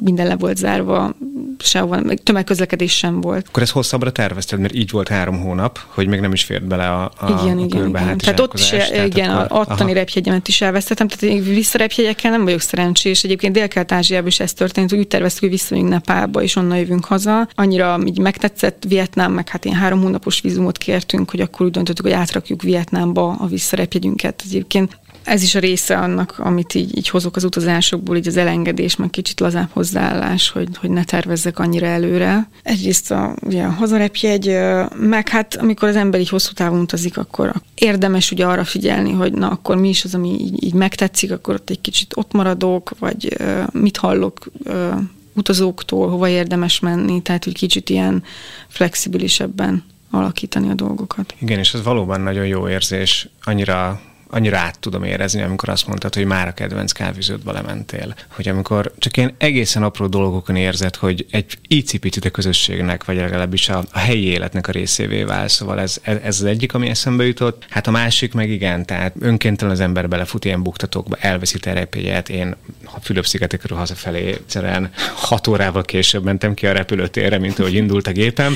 C: minden le volt zárva, sehova, meg tömegközlekedés sem volt.
B: Akkor ezt hosszabbra tervezted, mert így volt három hónap, hogy még nem is fért bele a, a, igen, a igen, igen.
C: Tehát ott is, tehát igen, akkor, attani repjegyemet is elvesztettem, tehát én visszarepjegyekkel nem vagyok szerencsés. Egyébként Dél-Kelet-Ázsiában is ez történt, hogy úgy terveztük, hogy visszamegyünk Nepálba, és onnan jövünk haza. Annyira így megtetszett Vietnám, meg hát én három hónapos vízumot kértünk, hogy akkor úgy döntöttük, hogy átrakjuk Vietnámba a visszarepjegyünket. Egyébként ez is a része annak, amit így, így hozok az utazásokból, így az elengedés, meg kicsit lazább hozzáállás, hogy, hogy ne tervezzek annyira előre. Egyrészt a, ugye a hazarepjegy, meg hát amikor az ember így hosszú távon utazik, akkor érdemes ugye arra figyelni, hogy na akkor mi is az, ami így, így megtetszik, akkor ott egy kicsit ott maradok, vagy mit hallok utazóktól, hova érdemes menni, tehát hogy kicsit ilyen flexibilisebben alakítani a dolgokat.
B: Igen, és ez valóban nagyon jó érzés, annyira annyira át tudom érezni, amikor azt mondtad, hogy már a kedvenc kávéződbe lementél. Hogy amikor csak ilyen egészen apró dolgokon érzed, hogy egy icipicit a közösségnek, vagy legalábbis a, a helyi életnek a részévé vál. Szóval ez, ez, az egyik, ami eszembe jutott. Hát a másik meg igen, tehát önkéntelen az ember belefut ilyen buktatókba, elveszi terepélyet. Én a Fülöp-szigetekről hazafelé egyszerűen hat órával később mentem ki a repülőtérre, mint ahogy indult a gépem,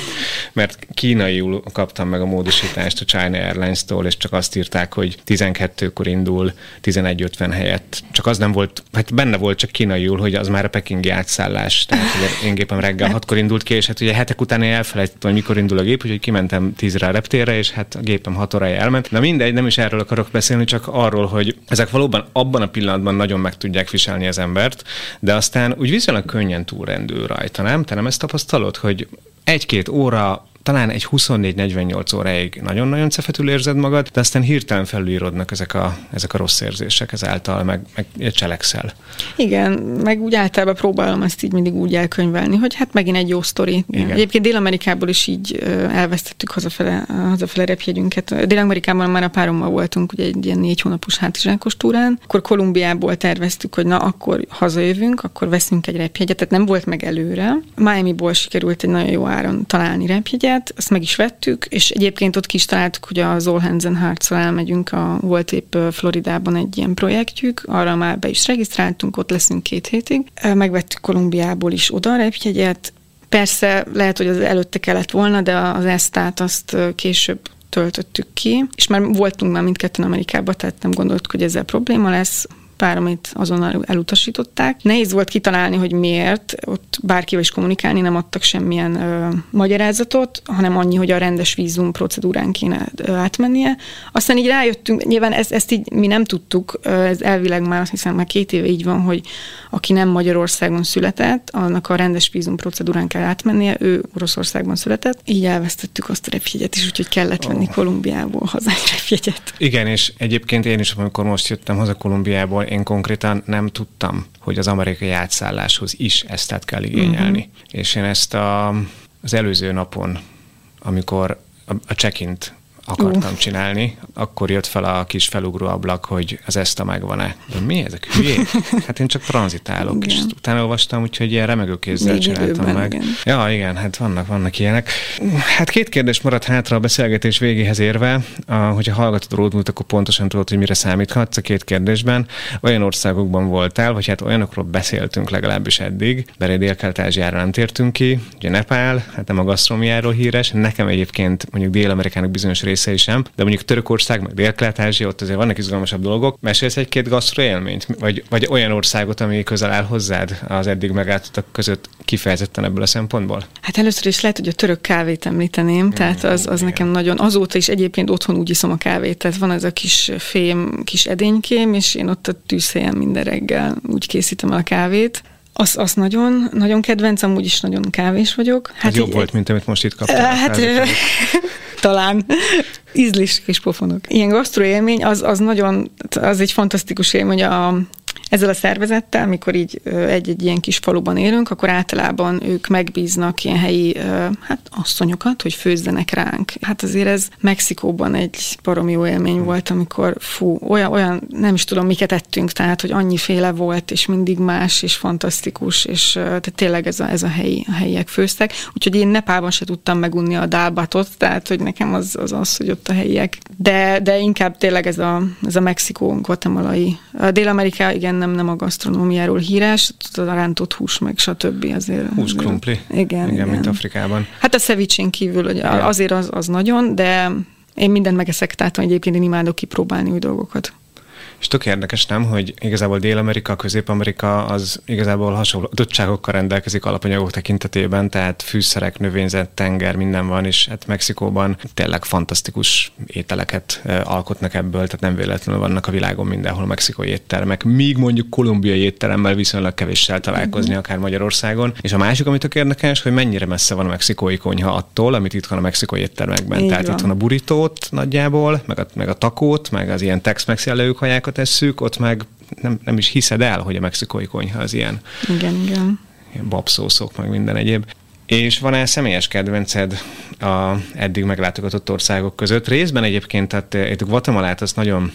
B: mert kínaiul kaptam meg a módosítást a China Airlines-tól, és csak azt írták, hogy 12 12-kor indul 11.50 helyett. Csak az nem volt, hát benne volt csak kínaiul, hogy az már a pekingi átszállás. Tehát hogy én gépem reggel 6-kor indult ki, és hát ugye hetek után én elfelejtettem, hogy mikor indul a gép, úgyhogy kimentem 10-re a reptérre, és hát a gépem 6 órája elment. Na mindegy, nem is erről akarok beszélni, csak arról, hogy ezek valóban abban a pillanatban nagyon meg tudják viselni az embert, de aztán úgy viszonylag könnyen túlrendül rajta, nem? Te nem ezt tapasztalod, hogy egy-két óra talán egy 24-48 óráig nagyon-nagyon cefetül érzed magad, de aztán hirtelen felülírodnak ezek a, ezek a rossz érzések ezáltal, meg, meg cselekszel.
C: Igen, meg úgy általában próbálom ezt így mindig úgy elkönyvelni, hogy hát megint egy jó sztori. Igen. Egyébként Dél-Amerikából is így elvesztettük hazafele, hazafele repjegyünket. Dél-Amerikában már a párommal voltunk ugye egy ilyen négy hónapos hátizsákos túrán, akkor Kolumbiából terveztük, hogy na akkor hazajövünk, akkor veszünk egy repjegyet, tehát nem volt meg előre. Miami-ból sikerült egy nagyon jó áron találni repjegyet, jegyet, ezt meg is vettük, és egyébként ott ki találtuk, hogy az All Hands and hearts elmegyünk, a, volt épp Floridában egy ilyen projektjük, arra már be is regisztráltunk, ott leszünk két hétig. Megvettük Kolumbiából is oda a repjegyet, Persze lehet, hogy az előtte kellett volna, de az esztát azt később töltöttük ki, és már voltunk már mindketten Amerikában, tehát nem gondoltuk, hogy ezzel probléma lesz pár, amit azonnal elutasították. Nehéz volt kitalálni, hogy miért, ott bárkivel is kommunikálni, nem adtak semmilyen ö, magyarázatot, hanem annyi, hogy a rendes vízum procedúrán kéne ö, átmennie. Aztán így rájöttünk, nyilván ezt, ezt így mi nem tudtuk, ez elvileg már azt hiszem már két éve így van, hogy aki nem Magyarországon született, annak a rendes vízum procedúrán kell átmennie, ő Oroszországban született, így elvesztettük azt a repjegyet is, úgyhogy kellett venni oh. Kolumbiából hazányi repjegyet.
B: Igen, és egyébként én is, amikor most jöttem haza Kolumbiából, én konkrétan nem tudtam, hogy az amerikai átszálláshoz is ezt kell igényelni. Uh-huh. És én ezt a, az előző napon, amikor a, a check-int akartam uh. csinálni, akkor jött fel a kis felugró ablak, hogy az ESTA megvan-e. De mi ezek hülyé? (laughs) Hát én csak tranzitálok, igen. és utána olvastam, úgyhogy ilyen remegő kézzel csináltam meg. Igen. Ja, igen, hát vannak, vannak ilyenek. Hát két kérdés maradt hátra a beszélgetés végéhez érve. A, hogyha hallgatod a Roadmut, akkor pontosan tudod, hogy mire számíthatsz a két kérdésben. Olyan országokban voltál, vagy hát olyanokról beszéltünk legalábbis eddig, de Dél-Kelet-Ázsiára nem tértünk ki. Ugye Nepál, hát nem a gasztromiáról híres. Nekem egyébként mondjuk Dél-Amerikának bizonyos részei sem, de mondjuk Törökország, meg Dél-Kelet-Ázsia, ott azért vannak izgalmasabb dolgok. Mesélsz egy-két élményt, vagy, vagy olyan országot, ami közel áll hozzád az eddig megálltottak között kifejezetten ebből a szempontból?
C: Hát először is lehet, hogy a török kávét említeném, mm, tehát az, az nekem nagyon, azóta is egyébként otthon úgy iszom a kávét, tehát van ez a kis fém, kis edénykém, és én ott a tűzhelyen minden reggel úgy készítem el a kávét. Az, az nagyon, nagyon kedvenc, amúgy is nagyon kávés vagyok.
B: Hát Ez jobb így, volt, mint amit most itt kaptál.
C: Hát (laughs) talán ízlis és pofonok. Ilyen gasztroélmény, az, az nagyon, az egy fantasztikus élmény, a, ezzel a szervezettel, mikor így egy-egy ilyen kis faluban élünk, akkor általában ők megbíznak ilyen helyi hát asszonyokat, hogy főzzenek ránk. Hát azért ez Mexikóban egy baromi jó élmény hmm. volt, amikor fú, olyan, olyan, nem is tudom, miket ettünk, tehát, hogy annyiféle volt, és mindig más, és fantasztikus, és tehát tényleg ez a, ez a, helyi, a helyiek főztek. Úgyhogy én Nepálban se tudtam megunni a dálbatot, tehát, hogy nekem az az, az hogy ott a helyiek. De, de inkább tényleg ez a, ez a Mexikó, guatemalai. Dél-Amerika, igen, nem, nem a gasztronómiáról híres, a rántott hús, meg stb. Azért,
B: Húskrumpli. Igen, igen, igen, mint Afrikában.
C: Hát a cevicsén kívül, hogy azért az, az nagyon, de én mindent megeszek, tehát egyébként én imádok kipróbálni új dolgokat.
B: És tök érdekes, nem, hogy igazából Dél-Amerika, Közép-Amerika az igazából hasonló adottságokkal rendelkezik alapanyagok tekintetében, tehát fűszerek, növényzet, tenger, minden van, és hát Mexikóban tényleg fantasztikus ételeket alkotnak ebből, tehát nem véletlenül vannak a világon mindenhol mexikói éttermek, míg mondjuk kolumbiai étteremmel viszonylag kevéssel találkozni, mm-hmm. akár Magyarországon. És a másik, amit tök érdekes, hogy mennyire messze van a mexikói konyha attól, amit itt van a mexikói éttermekben. Így tehát van. itt van a buritót nagyjából, meg a, meg a takót, meg az ilyen tex-mex jellegű tesszük, ott meg nem, nem is hiszed el, hogy a mexikói konyha az ilyen.
C: Igen, igen.
B: Ilyen babszószok, meg minden egyéb. És van-e személyes kedvenced a eddig meglátogatott országok között? Részben egyébként, tehát itt Guatemalát azt nagyon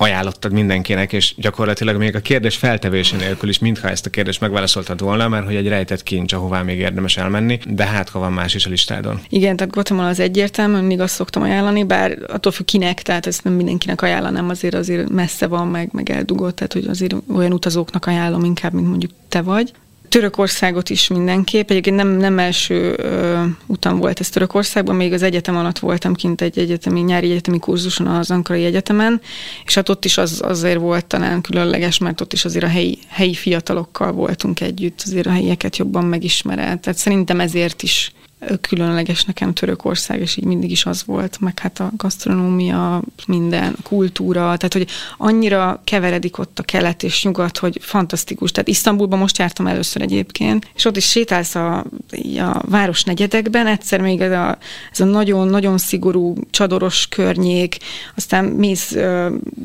B: ajánlottad mindenkinek, és gyakorlatilag még a kérdés feltevése nélkül is, mintha ezt a kérdést megválaszoltad volna, mert hogy egy rejtett kincs, ahová még érdemes elmenni, de hát ha van más is a listádon.
C: Igen, tehát Guatemala az egyértelmű, mindig azt szoktam ajánlani, bár attól függ kinek, tehát ezt nem mindenkinek ajánlanám, azért azért messze van, meg, meg eldugott, tehát hogy azért olyan utazóknak ajánlom inkább, mint mondjuk te vagy. Törökországot is mindenképp. Egyébként nem, nem első ö, utam volt ez Törökországban, még az egyetem alatt voltam kint egy egyetemi, nyári egyetemi kurzuson az Ankarai Egyetemen, és hát ott is az, azért volt talán különleges, mert ott is azért a helyi, helyi fiatalokkal voltunk együtt, azért a helyieket jobban megismerelt. Tehát szerintem ezért is különleges nekem Törökország, és így mindig is az volt, meg hát a gasztronómia, minden, a kultúra, tehát hogy annyira keveredik ott a kelet és nyugat, hogy fantasztikus. Tehát Isztambulban most jártam először egyébként, és ott is sétálsz a, a város negyedekben, egyszer még ez a, ez a nagyon-nagyon szigorú csadoros környék, aztán mész,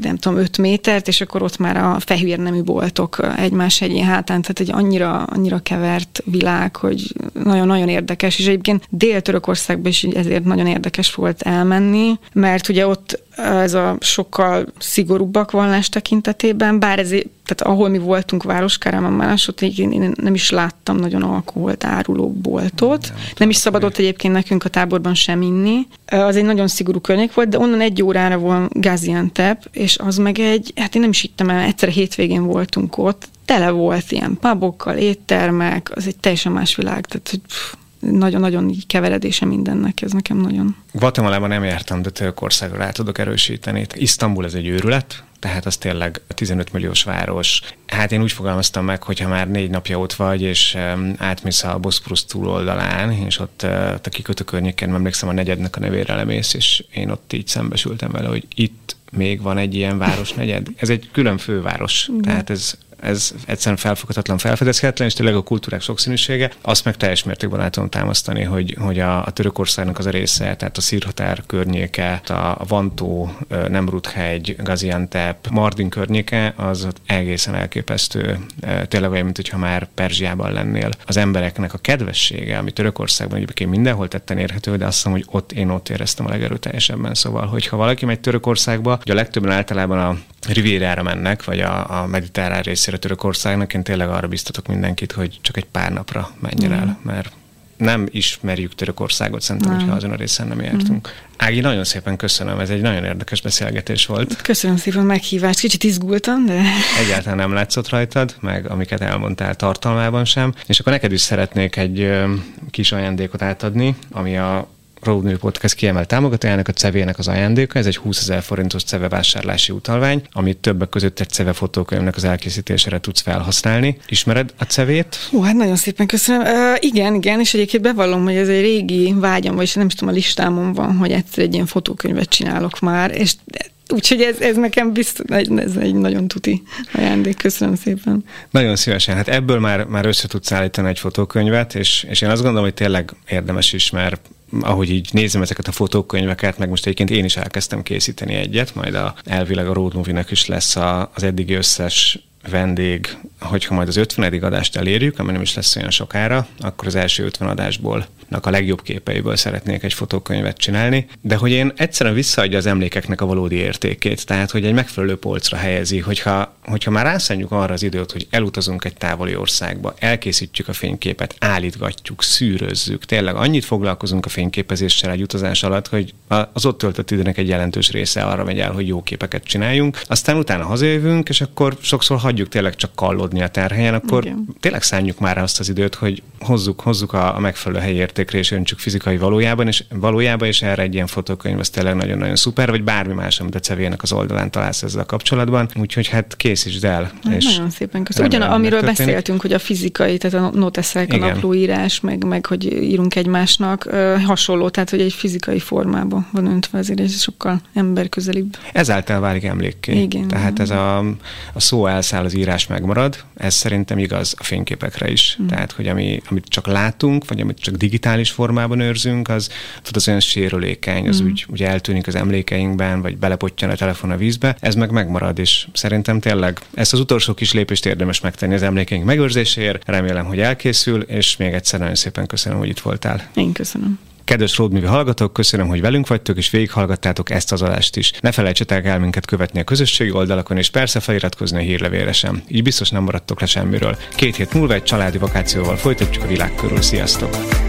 C: nem tudom, öt métert, és akkor ott már a fehér nemű boltok egymás egyén hátán, tehát egy annyira, annyira kevert világ, hogy nagyon-nagyon érdekes, és egy egyébként Dél-Törökországban is ezért nagyon érdekes volt elmenni, mert ugye ott ez a sokkal szigorúbbak vallás tekintetében, bár ez, tehát ahol mi voltunk Városkárában második, én nem is láttam nagyon alkoholt áruló boltot. Nem, nem is szabadott egyébként nekünk a táborban sem inni. Az egy nagyon szigorú környék volt, de onnan egy órára van Gaziantep, és az meg egy, hát én nem is hittem el, egyszer hétvégén voltunk ott, tele volt ilyen pubokkal, éttermek, az egy teljesen más világ, tehát hogy pff, nagyon-nagyon így keveredése mindennek, ez nekem nagyon.
B: Guatemalában nem jártam, de Törökországra rá tudok erősíteni. Isztambul ez egy őrület, tehát az tényleg 15 milliós város. Hát én úgy fogalmaztam meg, hogy ha már négy napja ott vagy, és átmész a Boszporusz túloldalán, és ott a kikötő környéken, emlékszem a negyednek a nevére lemész, és én ott így szembesültem vele, hogy itt még van egy ilyen városnegyed. Ez egy külön főváros, tehát ez ez egyszerűen felfoghatatlan, felfedezhetetlen, és tényleg a kultúrák sokszínűsége. Azt meg teljes mértékben el tudom támasztani, hogy, hogy a, a Törökországnak az a része, tehát a szírhatár környéke, a Vantó, Nemrut-hegy, Gaziantep, Mardin környéke, az egészen elképesztő. Tényleg olyan, mint hogyha már Perzsiában lennél. Az embereknek a kedvessége, ami Törökországban egyébként mindenhol tetten érhető, de azt hiszem, hogy ott én ott éreztem a legerőteljesebben. Szóval, hogyha valaki megy Törökországba, ugye a legtöbben általában a Rivérára mennek, vagy a, a mediterrán részére Törökországnak, én tényleg arra biztatok mindenkit, hogy csak egy pár napra menjen mm. el, mert nem ismerjük Törökországot, szerintem, nem. hogyha azon a részen nem jártunk. Mm. Ági, nagyon szépen köszönöm, ez egy nagyon érdekes beszélgetés volt.
C: Köszönöm szépen a meghívást, kicsit izgultam, de...
B: Egyáltalán nem látszott rajtad, meg amiket elmondtál tartalmában sem. És akkor neked is szeretnék egy ö, kis ajándékot átadni, ami a Roadmovie Podcast kiemelt támogatójának, a cevének az ajándéka. Ez egy 20 ezer forintos ceve vásárlási utalvány, amit többek között egy ceve fotókönyvnek az elkészítésére tudsz felhasználni. Ismered a cevét?
C: Ó, hát nagyon szépen köszönöm. Uh, igen, igen, és egyébként bevallom, hogy ez egy régi vágyam, vagy nem is tudom, a listámon van, hogy egyszer egy ilyen fotókönyvet csinálok már, és Úgyhogy ez, ez nekem biztos, ez egy nagyon tuti ajándék. Köszönöm szépen.
B: Nagyon szívesen. Hát ebből már, már össze tudsz állítani egy fotókönyvet, és, és én azt gondolom, hogy tényleg érdemes is, mert ahogy így nézem ezeket a fotókönyveket, meg most egyébként én is elkezdtem készíteni egyet, majd a, elvileg a Road Movie-nek is lesz a, az eddigi összes vendég, hogyha majd az 50. adást elérjük, ami nem is lesz olyan sokára, akkor az első 50 adásból a legjobb képeiből szeretnék egy fotókönyvet csinálni, de hogy én egyszerűen visszaadja az emlékeknek a valódi értékét, tehát hogy egy megfelelő polcra helyezi, hogyha, hogyha már rászánjuk arra az időt, hogy elutazunk egy távoli országba, elkészítjük a fényképet, állítgatjuk, szűrözzük, tényleg annyit foglalkozunk a fényképezéssel egy utazás alatt, hogy az ott töltött időnek egy jelentős része arra megy el, hogy jó képeket csináljunk, aztán utána hazajövünk, és akkor sokszor hagyjuk tényleg csak kallodni a terhelyen, akkor Igen. tényleg szánjuk már azt az időt, hogy hozzuk, hozzuk a, a megfelelő helyért értékre és öntsük fizikai valójában, és valójában is erre egy ilyen fotókönyv az tényleg nagyon-nagyon szuper, vagy bármi más, amit a cevének az oldalán találsz ezzel a kapcsolatban. Úgyhogy hát készítsd el.
C: És nagyon szépen köszönöm. Ugyan, amiről történik. beszéltünk, hogy a fizikai, tehát a noteszek, a naplóírás, meg, meg hogy írunk egymásnak, hasonló, tehát hogy egy fizikai formában van öntve, azért ez sokkal emberközelibb.
B: Ezáltal válik emlékké. Igen. Tehát ez a, a szó elszáll, az írás megmarad, ez szerintem igaz a fényképekre is. Mm. Tehát, hogy ami, amit csak látunk, vagy amit csak digitális formában őrzünk, az, az olyan sérülékeny, az mm. úgy, úgy eltűnik az emlékeinkben, vagy belepottyan a telefon a vízbe, ez meg megmarad, és szerintem tényleg ezt az utolsó kis lépést érdemes megtenni az emlékeink megőrzéséért. Remélem, hogy elkészül, és még egyszer nagyon szépen köszönöm, hogy itt voltál.
C: Én köszönöm.
B: Kedves Roadmovie hallgatók, köszönöm, hogy velünk vagytok, és végighallgattátok ezt az adást is. Ne felejtsetek el minket követni a közösségi oldalakon, és persze feliratkozni a hírlevélre sem. Így biztos nem maradtok le semmiről. Két hét múlva egy családi vakációval folytatjuk a világ körül. Sziasztok!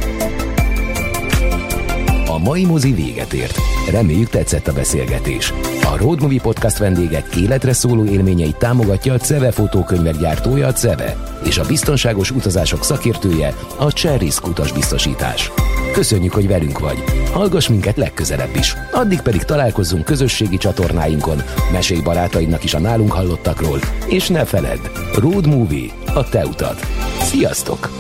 A: A mai mozi véget ért. Reméljük tetszett a beszélgetés. A Road Movie Podcast vendégek életre szóló élményeit támogatja a CEVE fotókönyvek gyártója a CEVE, és a biztonságos utazások szakértője a Cherrisk utasbiztosítás. Köszönjük, hogy velünk vagy. Hallgass minket legközelebb is. Addig pedig találkozzunk közösségi csatornáinkon, mesélj barátaidnak is a nálunk hallottakról, és ne feledd, Road Movie, a te utad. Sziasztok!